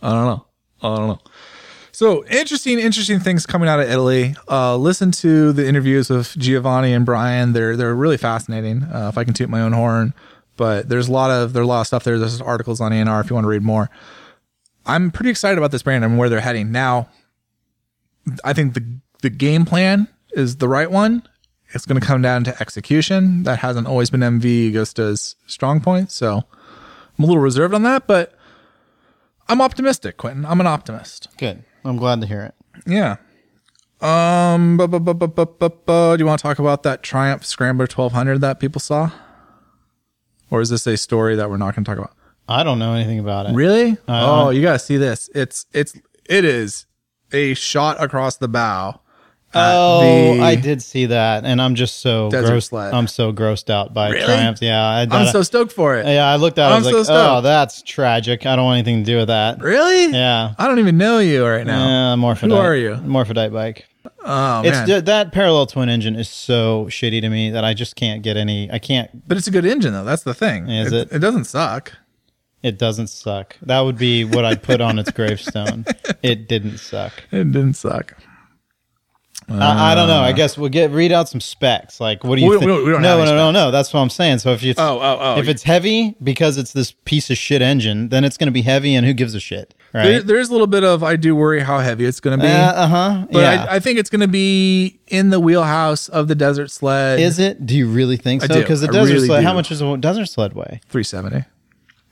I don't know. I don't know. So interesting, interesting things coming out of Italy. Uh, listen to the interviews with Giovanni and Brian. They're they're really fascinating. Uh, if I can toot my own horn, but there's a lot of there's a lot of stuff there. There's articles on ANR if you want to read more. I'm pretty excited about this brand and where they're heading now. I think the the game plan is the right one. It's going to come down to execution. That hasn't always been MV Agusta's strong point, so I'm a little reserved on that, but I'm optimistic, Quentin. I'm an optimist. Good. I'm glad to hear it. Yeah. Um. Bu- bu- bu- bu- bu- bu- bu- do you want to talk about that Triumph Scrambler 1200 that people saw, or is this a story that we're not going to talk about? I don't know anything about it. Really? Uh, oh, you gotta see this. It's it's it is a shot across the bow. Uh, at Oh, the- I did see that, and I'm just so Desert grossed. sled. I'm so grossed out by Really? Triumph. Yeah, I, I'm so stoked for it. yeah. I looked at. it, I I'm was so like, oh, stoked. oh, that's tragic. I don't want anything to do with that. Really? Yeah. I don't even know you right now. Yeah, morphodite. Who are you? Morphodite bike. Oh It's man. ju- that parallel twin engine is so shitty to me that I just can't get any. I can't. but it's a good engine though. That's the thing. Is it? It doesn't suck. It doesn't suck. That would be what I'd put on its gravestone. It didn't suck. It didn't suck. I, I don't know. I guess we'll get read out some specs. Like, what do you We- think? we- we don't no, no, any no, no. That's what I'm saying. So if you, Oh, oh, oh. if it's heavy because it's this piece of shit engine, then it's going to be heavy, and who gives a shit, There, there's a little bit of I do worry how heavy it's going to be. Uh huh. but Yeah. I, I think it's going to be in the wheelhouse of the desert sled. is it? Do you really think so? Because the I desert really sled. How much is a desert sled weigh? 370?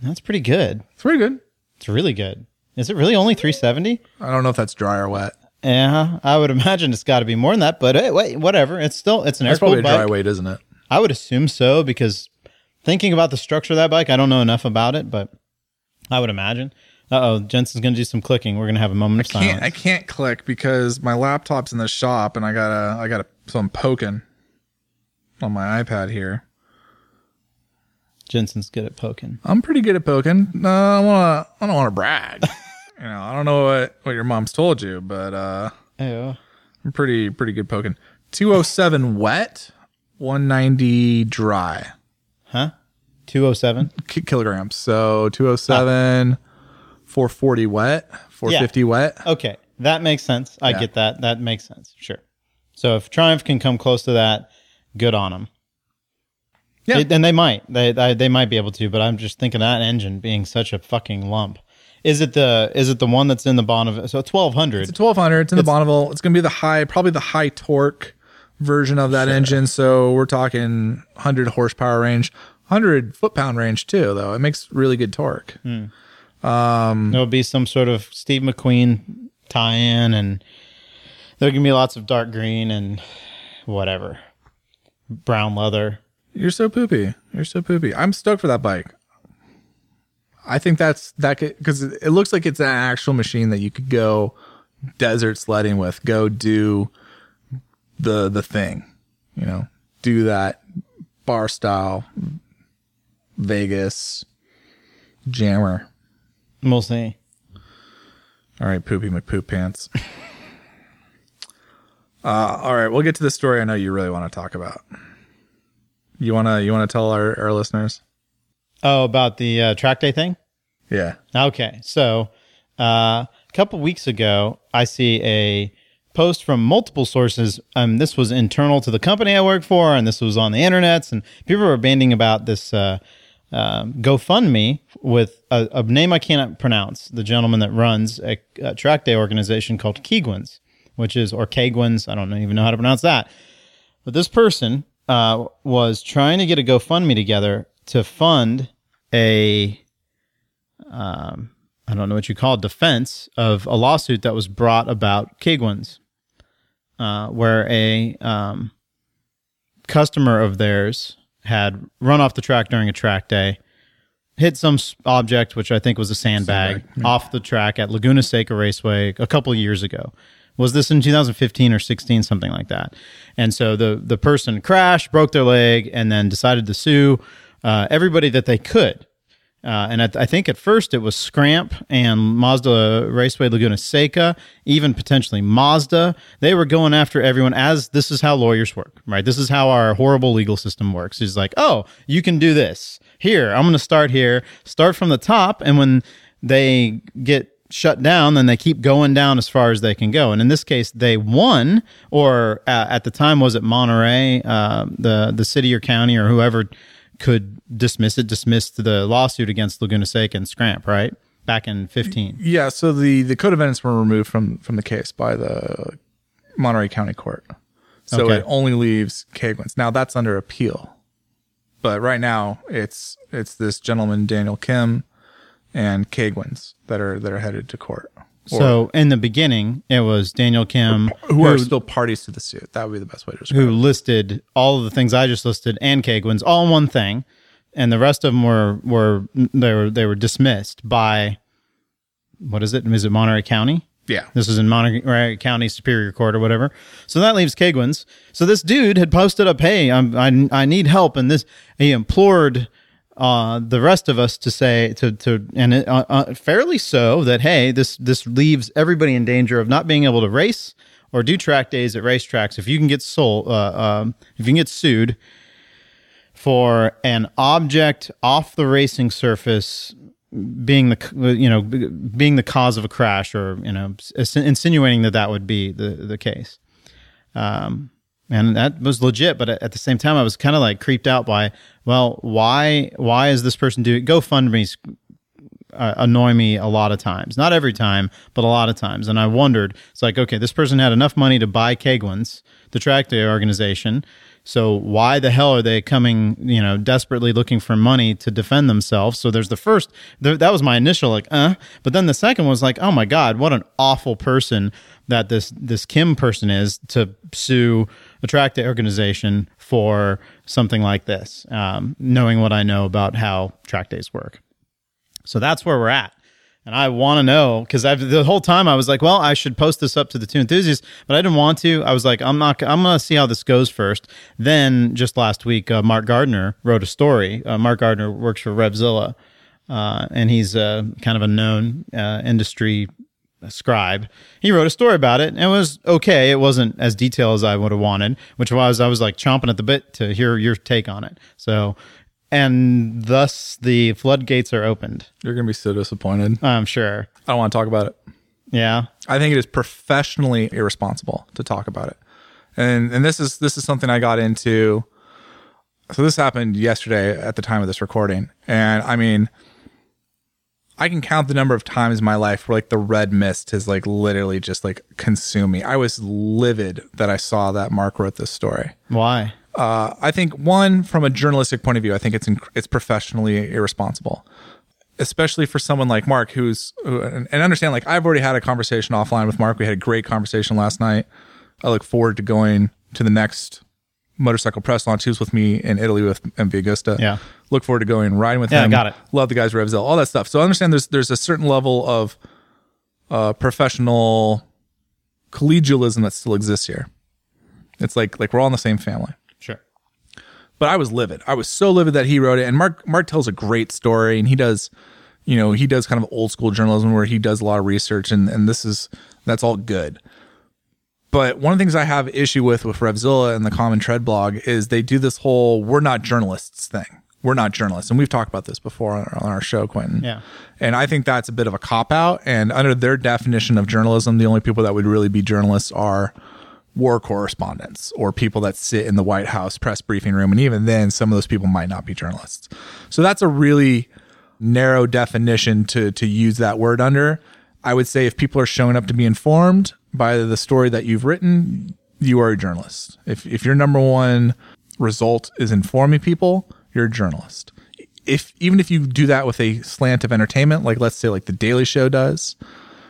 That's pretty good. It's pretty good. It's really good. Is it really only 370? I don't know if that's dry or wet. Yeah, I would imagine it's got to be more than that. But hey, wait, whatever. It's still it's an That's probably air-cooled a dry bike. weight, isn't it? I would assume so because thinking about the structure of that bike, I don't know enough about it, but I would imagine. Uh oh, Jensen's going to do some clicking. We're going to have a moment of silence. Can't I can't click because my laptop's in the shop and I gotta I gotta so I'm poking on my iPad here. Jensen's good at poking. I'm pretty good at poking. No, I wanna I don't wanna brag. you know, I don't know what, what your mom's told you, but uh Oh, I'm pretty pretty good poking. 207 wet, 190 dry huh? 207? ki- kilograms. So 207, 440 wet, 450 wet. Okay, that makes sense. I Yeah. get that. That makes sense. Sure. So if Triumph can come close to that, good on them. Yeah. and they might. They, they they might be able to, but I'm just thinking that engine being such a fucking lump. Is it the is it the one that's in the Bonneville? So 1200. It's 1200. It's in the Bonneville. It's going to be the high, probably the high torque version of that engine. So we're talking 100 horsepower range, 100 foot pound range too, though. It makes really good torque. Hmm. Um, There'll be some sort of Steve McQueen tie-in, and there can be lots of dark green and whatever, brown leather. You're so poopy. You're so poopy. I'm stoked for that bike. I think that's that could because it looks like it's an actual machine that you could go desert sledding with. Go do the the thing, you know, do that bar style Vegas jammer. We'll see. All right, poopy McPoop pants. Uh, all right, we'll get to the story. I know you really want to talk about. You wanna you wanna tell our, our listeners? Oh, about the uh, track day thing. Yeah. Okay, so uh, a couple weeks ago, I see a post from multiple sources. Um, this was internal to the company I work for, and this was on the internets, and people were banding about this uh, uh, GoFundMe with a, a name I cannot pronounce. The gentleman that runs a, a track day organization called Keigwins, which is or Keigwins. I don't even know how to pronounce that. But this person uh, was trying to get a GoFundMe together to fund a um, I don't know what you call it, defense of a lawsuit that was brought about Keigwins, uh, where a um, customer of theirs had run off the track during a track day, hit some object, which I think was a sandbag, off the track at Laguna Seca Raceway a couple years ago. Was this in 2015 or 16, something like that? And so the the person crashed, broke their leg, and then decided to sue uh, everybody that they could. Uh, and at, I think at first it was Scramp and Mazda Raceway Laguna Seca, even potentially Mazda. They were going after everyone as this is how lawyers work, right? This is how our horrible legal system works. It's like, oh, you can do this. Here, I'm going to start here, start from the top. And when they get shut down, then they keep going down as far as they can go. And in this case, they won, or uh, at the time, was it Monterey, uh, the, the city or county or whoever could dismiss it, dismissed the lawsuit against Laguna Seca and Scramp, right? Back in 15. Yeah, so the the code of evidence were removed from from the case by the Monterey County Court. So Okay. it only leaves Keigwins. Now that's under appeal. But right now it's it's this gentleman Daniel Kim and Keigwins that are that are headed to court. So in the beginning, it was Daniel Kim who are still parties to the suit. That would be the best way to describe who it. listed all of the things I just listed and Keigwins all in one thing, and the rest of them were were they were they were dismissed by what is it? Is it Monterey County? Yeah. This is in Monterey County Superior Court or whatever. So that leaves Keigwins. So this dude had posted up, "Hey, I'm, I I need help," and this he implored uh, the rest of us to say to to and it, uh, uh, fairly so that hey, this this leaves everybody in danger of not being able to race or do track days at racetracks. If you can get sold, uh, um, if you can get sued for an object off the racing surface being the you know being the cause of a crash or you know insinuating that that would be the the case. Um and that was legit but at the same time i was kind of like creeped out by well why why is this person doing gofundme's uh, annoy me a lot of times. Not every time but a lot of times. And i wondered it's like okay this person had enough money to buy keigwins the track day organization. So why the hell are they coming, you know, desperately looking for money to defend themselves? So there's the first, th- that was my initial like, uh, but then the second was like, oh my God, what an awful person that this, this Kim person is to sue a track day organization for something like this, um, knowing what I know about how track days work. So that's where we're at. And I want to know because the whole time I was like, well, I should post this up to the two enthusiasts, but I didn't want to. I was like, I'm not, I'm going to see how this goes first. Then just last week, uh, Mark Gardner wrote a story. Uh, Mark Gardner works for Revzilla, uh, and he's uh, kind of a known uh, industry scribe. He wrote a story about it and it was okay. It wasn't as detailed as I would have wanted, which was I was like chomping at the bit to hear your take on it. So, and thus the floodgates are opened. You're gonna be so disappointed. I'm sure. I don't want to talk about it. Yeah. I think it is professionally irresponsible to talk about it. And and this is this is something I got into. So this happened yesterday at the time of this recording. And I mean I can count the number of times in my life where like the red mist has like literally just like consumed me. I was livid that I saw that Mark wrote this story. Why? Uh, I think one from a journalistic point of view, I think it's inc- it's professionally irresponsible, especially for someone like Mark, who's who, and, and understand like I've already had a conversation offline with Mark. We had a great conversation last night. I look forward to going to the next motorcycle press launch. He was with me in Italy with MV Agusta. Yeah. Look forward to going riding with him. Yeah, him. got it. Love the guys Revzilla, all that stuff. So I understand there's there's a certain level of uh, professional collegialism that still exists here. It's like like we're all in the same family Sure. but I was livid. I was so livid that he wrote it. And Mark Mark tells a great story, and he does, you know, he does kind of old school journalism where he does a lot of research, and and this is that's all good. But one of the things I have issue with with Revzilla and the Common Tread blog is they do this whole "we're not journalists" thing, we're not journalists. And we've talked about this before on our, on our show, Quentin. Yeah. And I think that's a bit of a cop out. And under their definition of journalism, the only people that would really be journalists are war correspondents or people that sit in the White House press briefing room. And even then, some of those people might not be journalists. So that's a really narrow definition to to use that word under. I would say if people are showing up to be informed by the story that you've written, you are a journalist. If if your number one result is informing people, you're a journalist. If even if you do that with a slant of entertainment, like let's say like the Daily Show does,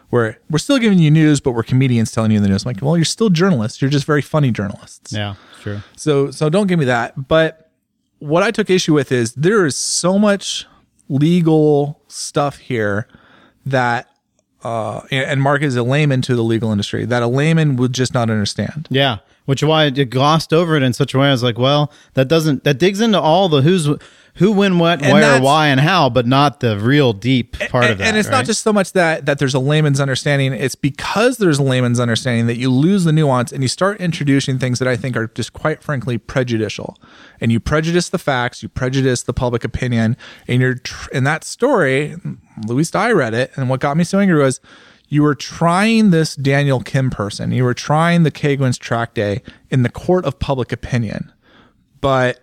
where we're still giving you news, but we're comedians telling you the news. I'm like, well, you're still journalists. You're just very funny journalists. Yeah, true. So so don't give me that. But what I took issue with is there is so much legal stuff here that uh and Mark is a layman to the legal industry that a layman would just not understand. Yeah, which is why it glossed over it in such a way. I was like, well, that doesn't that digs into all the who's who, when, what, And where, why, and how, but not the real deep part and, of that. and it's not just so much that that there's a layman's understanding. It's because there's a layman's understanding that you lose the nuance and you start introducing things that I think are just quite frankly prejudicial. And you prejudice the facts, you prejudice the public opinion, and you're tr- in that story. At least I read it, and what got me so angry was you were trying this Daniel Kim person. You were trying the Keigwins track day in the court of public opinion, but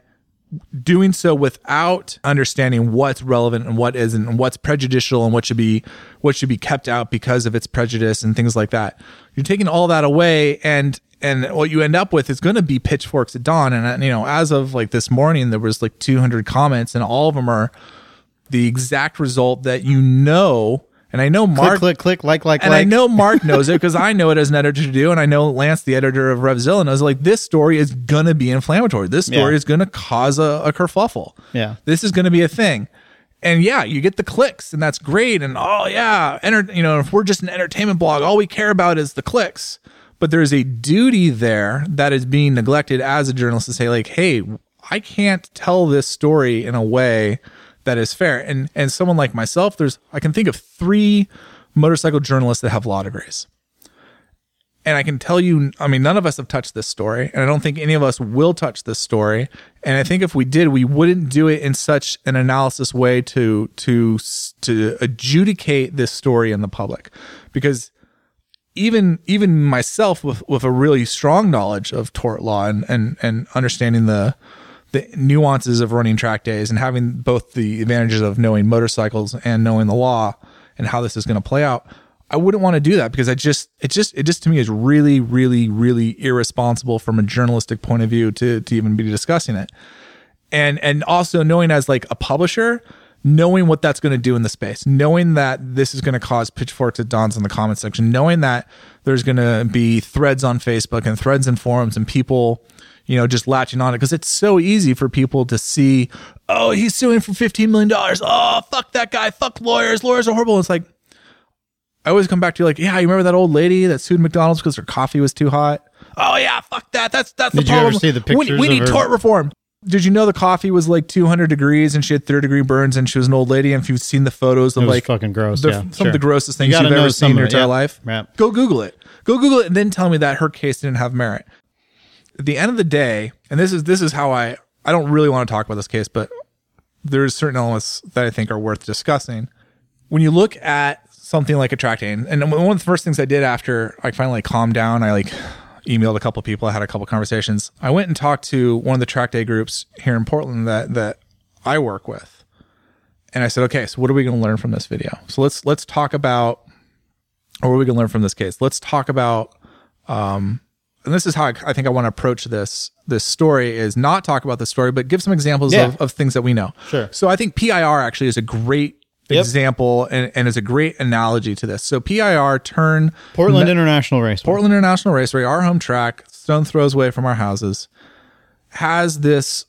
doing so without understanding what's relevant and what isn't and what's prejudicial and what should be what should be kept out because of its prejudice and things like that you're taking all that away and and what you end up with is going to be pitchforks at dawn and you know as of like this morning there was like 200 comments and all of them are the exact result that you know and i know click, mark click, click, like, like, and like. I know Mark knows it because I know it as an editor to do, and I know Lance, the editor of RevZilla, knows like this story is gonna be inflammatory. This story Yeah. is gonna cause a, a kerfuffle. Yeah. this is gonna be a thing. And yeah, you get the clicks, and that's great. And oh yeah, enter, you know, if we're just an entertainment blog, all we care about is the clicks. But there's a duty there that is being neglected as a journalist to say like, hey, I can't tell this story in a way that is fair. And and someone like myself, there's I can think of three motorcycle journalists that have law degrees. And I can tell you, I mean, none of us have touched this story, and I don't think any of us will touch this story. And I think if we did, we wouldn't do it in such an analysis way to to to adjudicate this story in the public, because even even myself with with a really strong knowledge of tort law and and and understanding the the nuances of running track days and having both the advantages of knowing motorcycles and knowing the law and how this is going to play out i wouldn't want to do that because i just it just it just to me is really really really irresponsible from a journalistic point of view to to even be discussing it. And and also knowing as like a publisher knowing what that's going to do in the space knowing that this is going to cause pitchforks at dawns in the comment section knowing that there's going to be threads on facebook and threads and forums and people you know just latching on it because it's so easy for people to see oh he's suing for 15 million dollars oh fuck that guy fuck lawyers lawyers are horrible it's like I always come back to you like, yeah, you remember that old lady that sued McDonald's because her coffee was too hot? Oh yeah, fuck that. That's that's Did the you ever see the we, pictures we of need her- tort reform. Did you know the coffee was like 200 degrees and she had third degree burns and she was an old lady? And if you've seen the photos of like fucking gross, the- yeah, some sure. of the grossest things gotta you've ever seen in your entire yeah. life, Yeah. go Google it. Go Google it and then tell me that her case didn't have merit. At the end of the day, and this is this is how I I don't really want to talk about this case, but there's certain elements that I think are worth discussing. When you look at something like a track day, and and one of the first things I did after I finally calmed down, I like emailed a couple people, I had a couple conversations. I went and talked to one of the track day groups here in Portland that that I work with. And I said, okay, so what are we going to learn from this video? So let's let's talk about or what are we going to learn from this case? Let's talk about um and this is how I, I think I want to approach this this story is not talk about the story, but give some examples Yeah. of, of things that we know. Sure. So I think PIR actually is a great Yep. example and, and is a great analogy to this. So PIR turn Portland International Race. Portland International Raceway, our home track, stone throws away from our houses, has this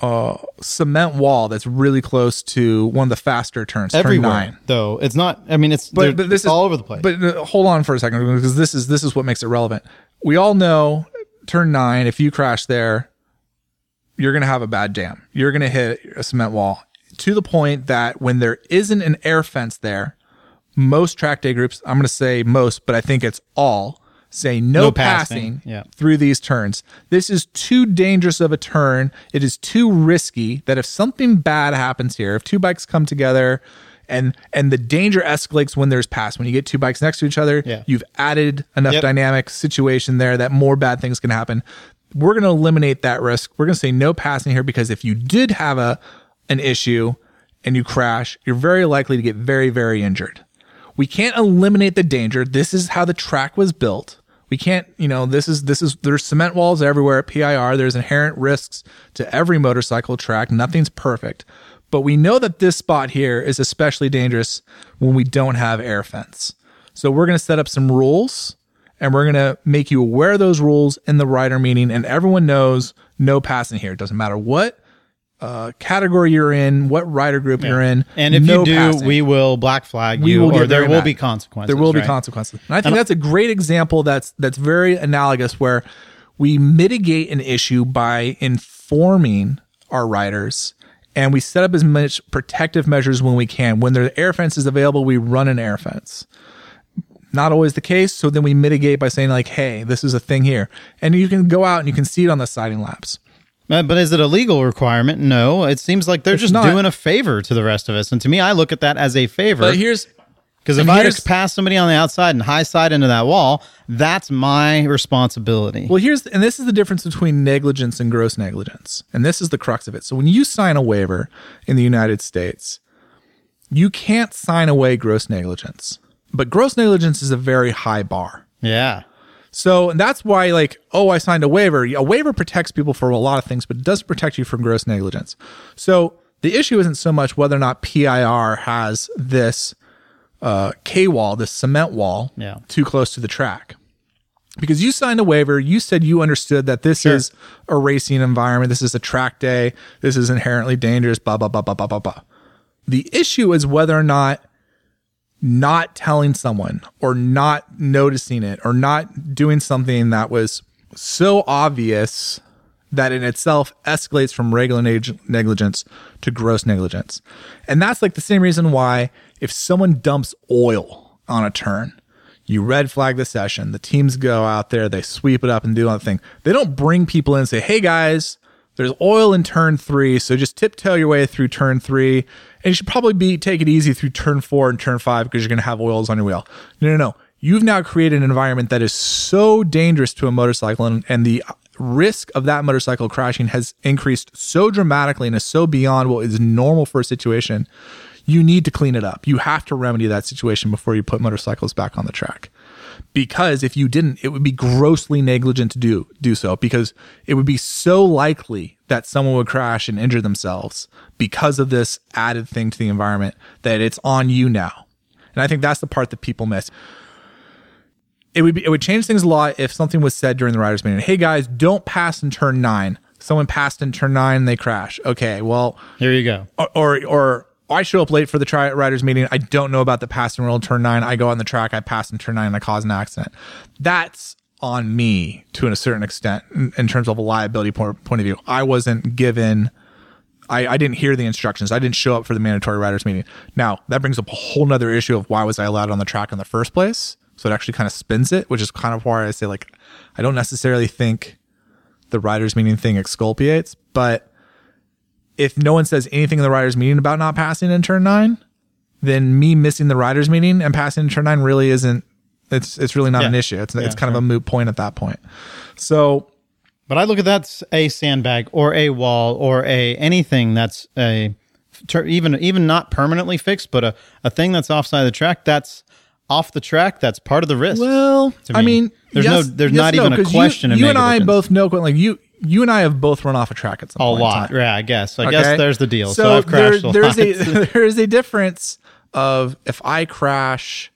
uh, cement wall that's really close to one of the faster turns, turn everywhere nine. though. It's not. I mean, it's But, but this is all over the place. But uh, hold on for a second because this is this is what makes it relevant. We all know turn nine. If you crash there, you're gonna have a bad jam. You're gonna hit a cement wall to the point that when there isn't an air fence there, most track day groups, I'm gonna say most, but I think it's all, say no, No passing, passing, yeah. through these turns. This is too dangerous of a turn. It is too risky that if something bad happens here, if two bikes come together and and the danger escalates when there's pass. When you get two bikes next to each other, Yeah. you've added enough Yep. dynamic situation there that more bad things can happen. We're going to eliminate that risk. We're going to say no passing here because if you did have a an issue and you crash, you're very likely to get very very injured. We can't eliminate the danger. This is how the track was built. We can't, you know, this is this is there's cement walls everywhere at PIR. There's inherent risks to every motorcycle track. Nothing's perfect. But we know that this spot here is especially dangerous when we don't have air fence. So we're going to set up some rules and we're going to make you aware of those rules in the rider meeting and everyone knows no passing here. It doesn't matter what uh, category you're in, what rider group you're in. And if no you do, passing we will black flag we you, will or there will mad. be consequences. There will be consequences. And I think that's a great example that's that's very analogous where we mitigate an issue by informing our riders and we set up as much protective measures when we can. When the air fence is available, we run an air fence. Not always the case, so then we mitigate by saying like, "Hey, this is a thing here," and you can go out and you can see it on the siding laps. Uh, But is it a legal requirement? No. It seems like they're It's just not. doing a favor to the rest of us. And to me, I look at that as a favor. But here's Because if I just pass somebody on the outside and high side into that wall, that's my responsibility. Well, here's and this is the difference between negligence and gross negligence. And this is the crux of it. So when you sign a waiver in the United States, you can't sign away gross negligence. But gross negligence is a very high bar. yeah. So and that's why, like, oh, I signed a waiver. A waiver protects people for a lot of things, but it doesn't protect you from gross negligence. So the issue isn't so much whether or not PIR has this uh, K wall, this cement wall, Yeah. too close to the track. Because you signed a waiver, you said you understood that this Sure. is a racing environment, this is a track day, this is inherently dangerous, blah, blah, blah, blah, blah, blah, blah. The issue is whether or not not telling someone or not noticing it or not doing something that was so obvious that in itself escalates from regular neg- negligence to gross negligence. And that's like the same reason why if someone dumps oil on a turn, you red flag the session, the teams go out there, they sweep it up and do other thing. They don't bring people in and say, hey guys, there's oil in turn three, so just tiptoe your way through turn three. And you should probably be take it easy through turn four and turn five because you're gonna have oils on your wheel. No, no, no. You've now created an environment that is so dangerous to a motorcycle and, and the risk of that motorcycle crashing has increased so dramatically and is so beyond what is normal for a situation. You need to clean it up. You have to remedy that situation before you put motorcycles back on the track. Because if you didn't it would be grossly negligent to do do so because it would be so likely that someone would crash and injure themselves because of this added thing to the environment that it's on you now. And i think that's the part that people miss. It would be it would change things a lot if something was said during the riders meeting. Hey guys don't pass in turn 9 someone passed in turn 9 and they crash. Okay well Here you go. or or, or I show up late for the tri- riders meeting. I don't know about the passing rule turn nine. I go on the track. I pass in turn nine. and I cause an accident. That's on me to a certain extent in, in terms of a liability point, point of view. I wasn't given. I, I didn't hear the instructions. I didn't show up for the mandatory riders meeting. Now that brings up a whole nother issue of why was I allowed on the track in the first place? So it actually kind of spins it, which is kind of why I say like I don't necessarily think the riders meeting thing exculpates, but if no one says anything in the riders meeting about not passing in turn nine, then me missing the riders meeting and passing in turn nine really isn't. It's it's really not Yeah. an issue. It's it's Yeah, kind of a moot point at that point. So But I look at that's a sandbag or a wall or a anything that's a even even not permanently fixed, but a, a thing that's offside the track that's off the track. That's part of the risk. well, to I mean, There's no- there's not even a question You, you and I both know like you you and I have both run off a track at some a point A lot, yeah. I guess. I Okay? guess there's the deal. So, I've crashed there- a there's lot. a there's a difference of if I crash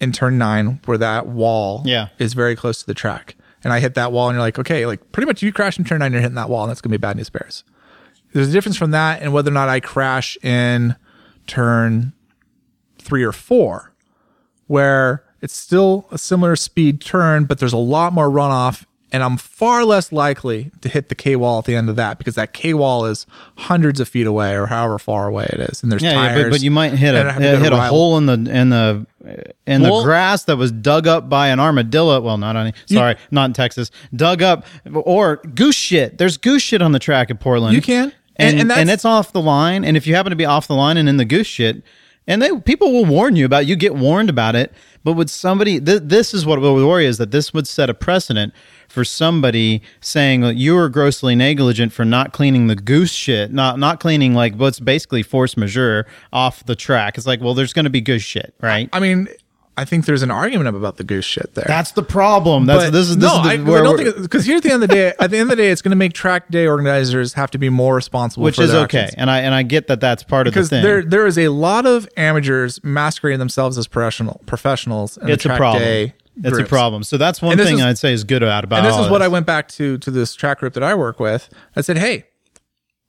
in turn nine where that wall Yeah. is very close to the track and I hit that wall and you're like, okay, like pretty much you crash in turn nine, you're hitting that wall and that's gonna be bad news bears. There's a difference from that and whether or not I crash in turn three or four, where it's still a similar speed turn, but there's a lot more runoff And I'm far less likely to hit the K wall at the end of that because that K wall is hundreds of feet away or however far away it is. And there's Yeah, yeah, but, but you might hit a I have to go to hit a hole in the in the in the grass that was dug up by an armadillo. Well, not any. Sorry, not in Texas. Dug up or goose shit. There's goose shit on the track at Portland. You can. and And- and, and it's off the line. And if you happen to be off the line and in the goose shit, and they people will warn you about. You get warned about it. But would somebody? Th- this is what would worry is that this would set a precedent for somebody saying you were grossly negligent for not cleaning the goose shit, not not cleaning like what's basically force majeure off the track. It's like, well, there's going to be goose shit, right? I mean, I think there's an argument about the goose shit there. That's the problem. That's But this is this no, is the, I, I don't think because here at the end of the day. At the end of the day, it's going to make track day organizers have to be more responsible, which for is okay, actions. and I and I get that that's part of the because thing. there there is a lot of amateurs masquerading themselves as professional professionals. In it's a problem. It's a problem. So that's one thing is- I'd say is good about about And this is what I went back to to this track group that I work with. I said, hey,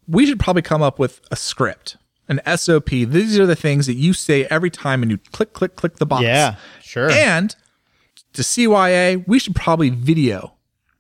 we should probably come up with a script, an SOP. These are the things that you say every time, and you click, click, click the box. Yeah, sure. And to CYA, we should probably video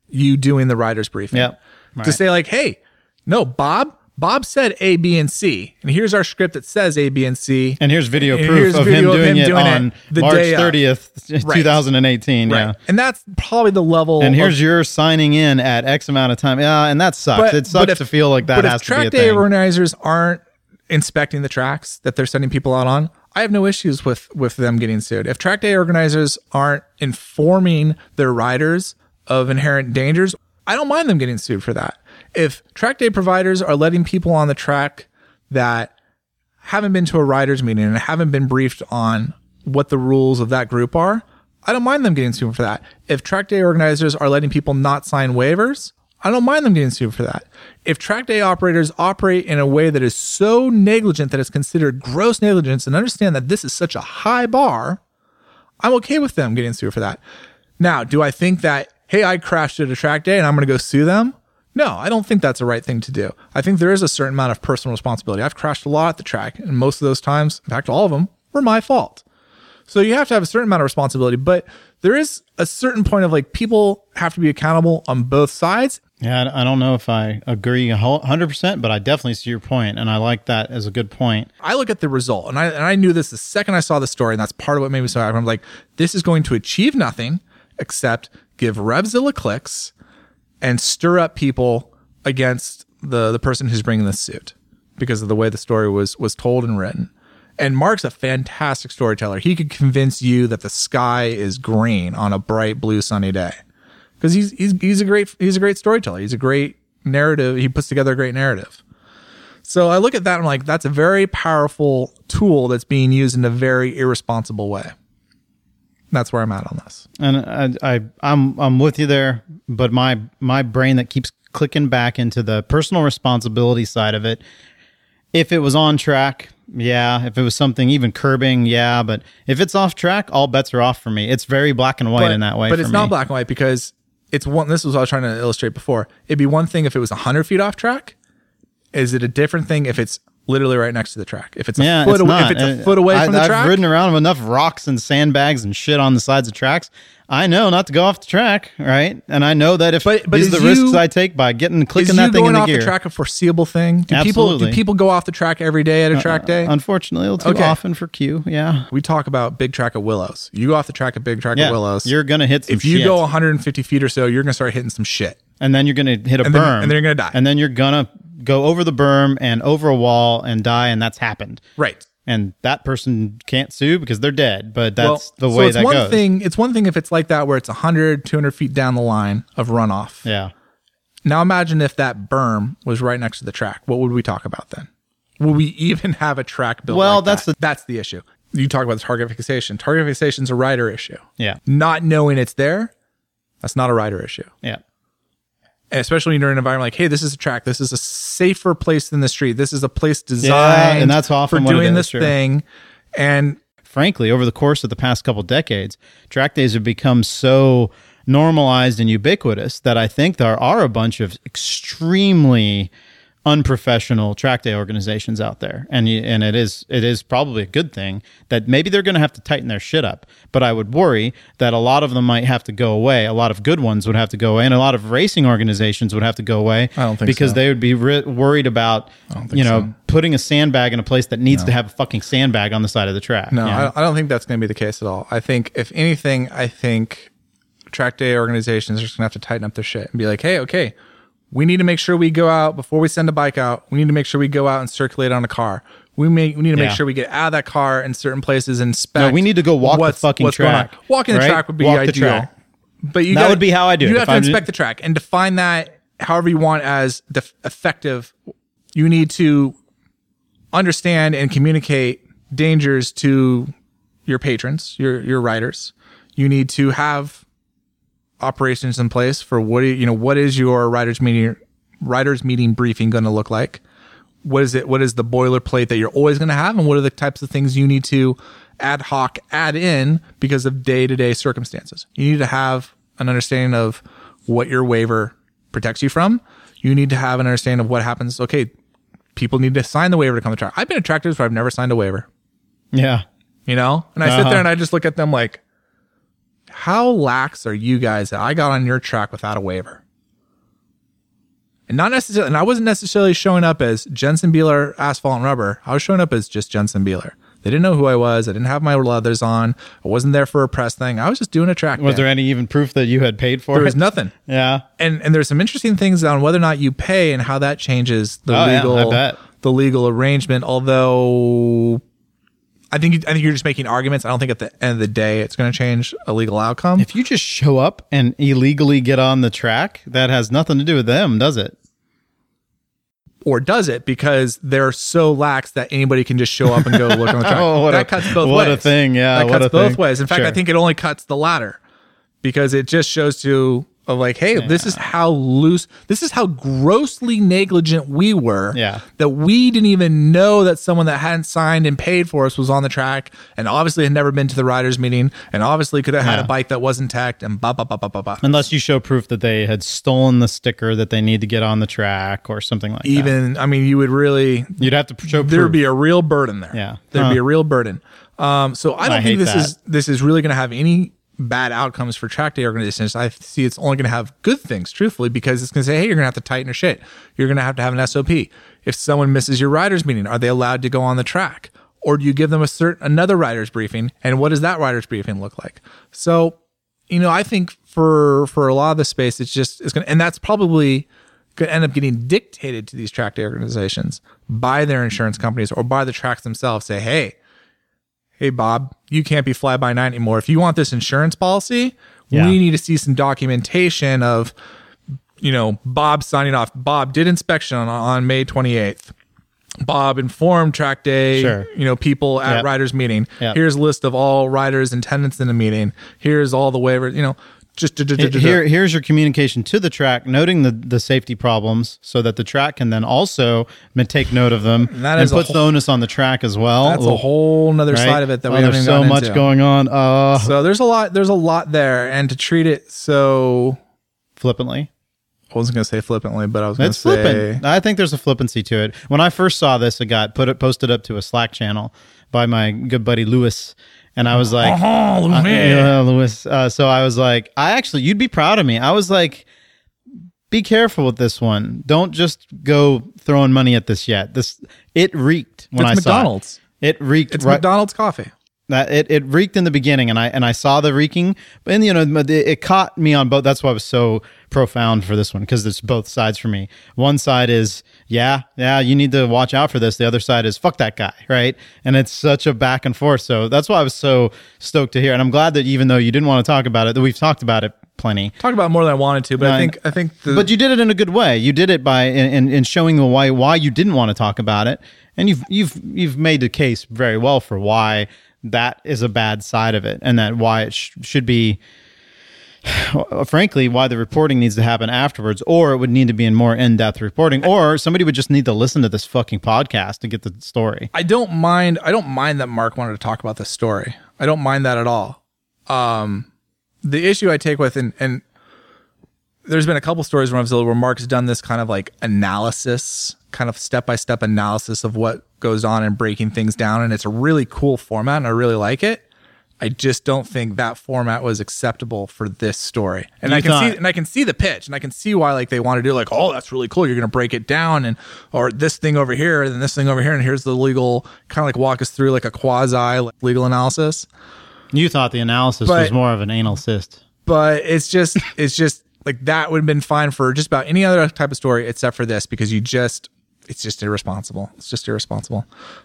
you doing the writer's briefing. Yep. To say like, hey, no, Bob, Bob said A, B, and C, and here's our script that says A, B, and C. And here's video And proof here's of video him of doing it doing it on the March day 30th, Right. 2018. right. Yeah. And that's probably the level. And of- here's your signing in at X amount of time. Yeah, and that sucks. it sucks if- to feel like that but has if to be track a day thing. organizers aren't inspecting the tracks that they're sending people out on, I have no issues with with them getting sued. If track day organizers aren't informing their riders of inherent dangers, I don't mind them getting sued for that. If track day providers are letting people on the track that haven't been to a riders meeting and haven't been briefed on what the rules of that group are, I don't mind them getting sued for that. If track day organizers are letting people not sign waivers, I don't mind them getting sued for that. If track day operators operate in a way that is so negligent that it's considered gross negligence and understand that this is such a high bar, I'm okay with them getting sued for that. Now, do I think that, hey, I crashed at a track day and I'm going to go sue them? No, I don't think that's the right thing to do. I think there is a certain amount of personal responsibility. I've crashed a lot at the track, and most of those times, in fact, all of them, were my fault. So you have to have a certain amount of responsibility, but there is a certain point of like people have to be accountable on both sides. Yeah, I don't know if I agree a 100%, but I definitely see your point, and I like that as a good point. I look at the result, and I and I knew this the second I saw the story, and that's part of what made me so happy. I'm like, this is going to achieve nothing except give Revzilla clicks and stir up people against the the person who's bringing this suit because of the way the story was was told and written. And Mark's a fantastic storyteller. He could convince you that the sky is green on a bright blue sunny day because he's he's he's a great he's a great storyteller. He's a great narrative. He puts together a great narrative. So I look at that and I'm like, that's a very powerful tool that's being used in a very irresponsible way. That's where I'm at on this. And I, I I'm I'm with you there, but my my brain that keeps clicking back into the personal responsibility side of it. If it was on track, yeah. If it was something even curbing, yeah. But if it's off track, all bets are off for me. It's very black and white But, in that way. but it's me. not black and white because it's one. This was what I was trying to illustrate before. It'd be one thing if it was 100 feet off track. Is it a different thing if it's literally right next to the track? If it's a Yeah, foot it's away, not. if it's a Uh, foot away I, from the I've track, ridden around with enough rocks and sandbags and shit on the sides of tracks. I know not to go off the track, right? And I know that if But- but these are is the risks I take by getting clicking you that thing going in the off gear. the track a foreseeable thing? Do people do people go off the track every day at a track day? Unfortunately, a little too Okay. often for Q. Yeah, we talk about big track of Willows. You go off the track at big track yeah. at Willows. You're gonna hit some if you shit. go 150 feet or so, you're gonna start hitting some shit. and then you're gonna hit a And then- and then you're gonna die. and then you're gonna go over the berm and over a wall and die, and that's happened. Right. And that person can't sue because they're dead. But that's the way so it's that one goes. thing it's one thing if it's like that where it's 100 200 feet down the line of runoff Yeah. now imagine if that berm was right next to the track what would we talk about then will we even have a track built Well, like that's that? the- that's the issue you talk about the target fixation target fixation is a rider issue Yeah. not knowing it's there that's not a rider issue Yeah. Especially when you're in an environment like hey this is a track this is a safer place than the street this is a place designed and that's often for doing this sure. thing and frankly, over the course of the past couple decades, track days have become so normalized and ubiquitous that I think there are a bunch of extremely unprofessional track day organizations out there, and you, and it is it is probably a good thing that maybe they're going to have to tighten their shit up. But I would worry that a lot of them might have to go away. A lot of good ones would have to go away, and a lot of racing organizations would have to go away. I don't think because so. they would be ri- worried about you know so. putting a sandbag in a place that needs to have a fucking sandbag on the side of the track. No, you know? I, I don't think that's going to be the case at all. I think, if anything, I think track day organizations are just going to have to tighten up their shit and be like, hey, okay, we need to make sure we go out before we send a bike out. We need to make sure we go out and circulate on a car. We make we need to make Yeah. sure we get out of that car in certain places and inspect. No, we need to go walk the fucking going track. Walking the right? track would be Walk the ideal. track. But you That gotta- would be how I do You it. have If to I'm inspect the track and define that however you want as def- effective. You need to understand and communicate dangers to your patrons, your your riders. You need to have operations in place for what you, you know what is your riders meeting riders meeting briefing going to look like? What is it? What is the boilerplate that you're always going to have, and what are the types of things you need to ad hoc add in because of day to day circumstances? You need to have an understanding of what your waiver protects you from. You need to have an understanding of what happens. Okay, people need to sign the waiver to come to track. I've been at tractors where I've never signed a waiver yeah. you know? And I sit Uh-huh. there and I just look at them like, how lax are you guys that I got on your track without a waiver? And not necessarily, and I wasn't necessarily showing up as Jensen Beeler asphalt and rubber. I was showing up as just Jensen Beeler. They didn't know who I was. I didn't have my leathers on. I wasn't there for a press thing. I was just doing a track. Was there any even proof that you had paid for There it? was nothing. Yeah. And and there's some interesting things on whether or not you pay and how that changes the Oh, yeah, legal bet. the legal arrangement. Although I think I think you're just making arguments. I don't think at the end of the day it's going to change a legal outcome. If you just show up and illegally get on the track, that has nothing to do with them, does it? or does it because they're so lax that anybody can just show up and go look on the track. Oh, what that a- cuts both what ways. a thing, yeah, that what cuts both thing. ways. In fact, I think it only cuts the latter because it just shows to of like, hey, this is how loose, this is how grossly negligent we were. Yeah. that we didn't even know that someone that hadn't signed and paid for us was on the track, and obviously had never been to the riders meeting, and obviously could have had Yeah. a bike that wasn't tacked, and blah blah blah blah blah blah. Unless you show proof that they had stolen the sticker that they need to get on the track or something like that. Even, I mean, you would really You'd have to show proof. there would be a real burden there. Yeah. there'd Huh. be a real burden. Um, so I don't I think this that. is this is really going to have any bad outcomes for track day organizations. I see it's only going to have good things, truthfully, because it's going to say, hey, you're going to have to tighten your shit. You're going to have to have an SOP. If someone misses your riders meeting, are they allowed to go on the track, or do you give them a certain another riders briefing? And what does that riders briefing look like? So, you know, I think for for a lot of the space, it's just it's going, to and that's probably going to end up getting dictated to these track day organizations by their insurance companies or by the tracks themselves. Say, hey, hey, Bob, you can't be fly by night anymore. If you want this insurance policy, Yeah. we need to see some documentation of, you know, Bob signing off. Bob did inspection on, on May 28th. Bob informed track day, Sure. you know, people at Yep. riders meeting. Yep. Here's a list of all riders and tenants in the meeting. Here's all the waivers, you know, just to, Here, here's your communication to the track, noting the, the safety problems, so that the track can then also take note of them that and is a puts the onus on the track as well. That's a whole nother right? side of it that we Oh, haven't there's even so much into. going on. Uh, So there's a lot. There's a lot there, and to treat it so flippantly. I wasn't going to say flippantly, but I was going to It's say flippant. I think there's a flippancy to it. When I first saw this, it got put it posted up to a Slack channel by my good buddy Lewis, and I was like, Oh, uh, man. yeah, Lewis. Uh, so I was like, I actually, you'd be proud of me. I was like, be careful with this one. Don't just go throwing money at this yet. This it reeked when It's I saw McDonald's. it. It reeked. It's right- McDonald's coffee. That it, it reeked in the beginning and I and I saw the reeking but and you know it, it caught me on both that's why I was so profound for this one because it's both sides for me. One side is yeah yeah you need to watch out for this the other side is fuck that guy right? And it's such a back and forth so that's why I was so stoked to hear and I'm glad that even though you didn't want to talk about it that we've talked about it plenty. Talked about it more than I wanted to, but No, I think I think the, but you did it in a good way. You did it by in, in, in showing the why why you didn't want to talk about it, and you've you've you've made the case very well for why that is a bad side of it, and that why it sh- should be. Frankly, why the reporting needs to happen afterwards, or it would need to be in more in-depth reporting, or somebody would just need to listen to this fucking podcast to get the story. I don't mind. I don't mind that Mark wanted to talk about this story. I don't mind that at all. Um, the issue I take with and and there's been a couple stories where I've where Mark's done this kind of like analysis kind of step by step analysis of what goes on and breaking things down. And it's a really cool format and I really like it. I just don't think that format was acceptable for this story. And You I can thought- see and I can see the pitch and I can see why like they want to do like, oh, that's really cool. You're gonna break it down and or this thing over here and then this thing over here, and here's the legal kind of like walk us through like a quasi legal analysis. You thought the analysis But- was more of an anal cyst. But it's just it's just like that would have been fine for just about any other type of story except for this because you just it's just irresponsible. It's just irresponsible.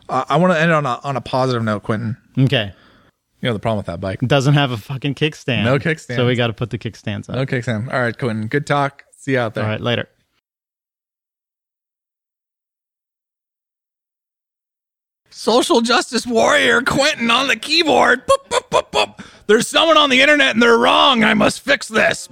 Uh, I want to end on a on a positive note, Quentin. Okay. You know the problem with that bike doesn't have a fucking kickstand. No kickstand. So we got to put the kickstands on. No kickstand. All right, Quentin. Good talk. See you out there. All right, later. Social justice warrior Quentin on the keyboard. Boop, boop, boop, boop. There's someone on the internet and they're wrong. I must fix this.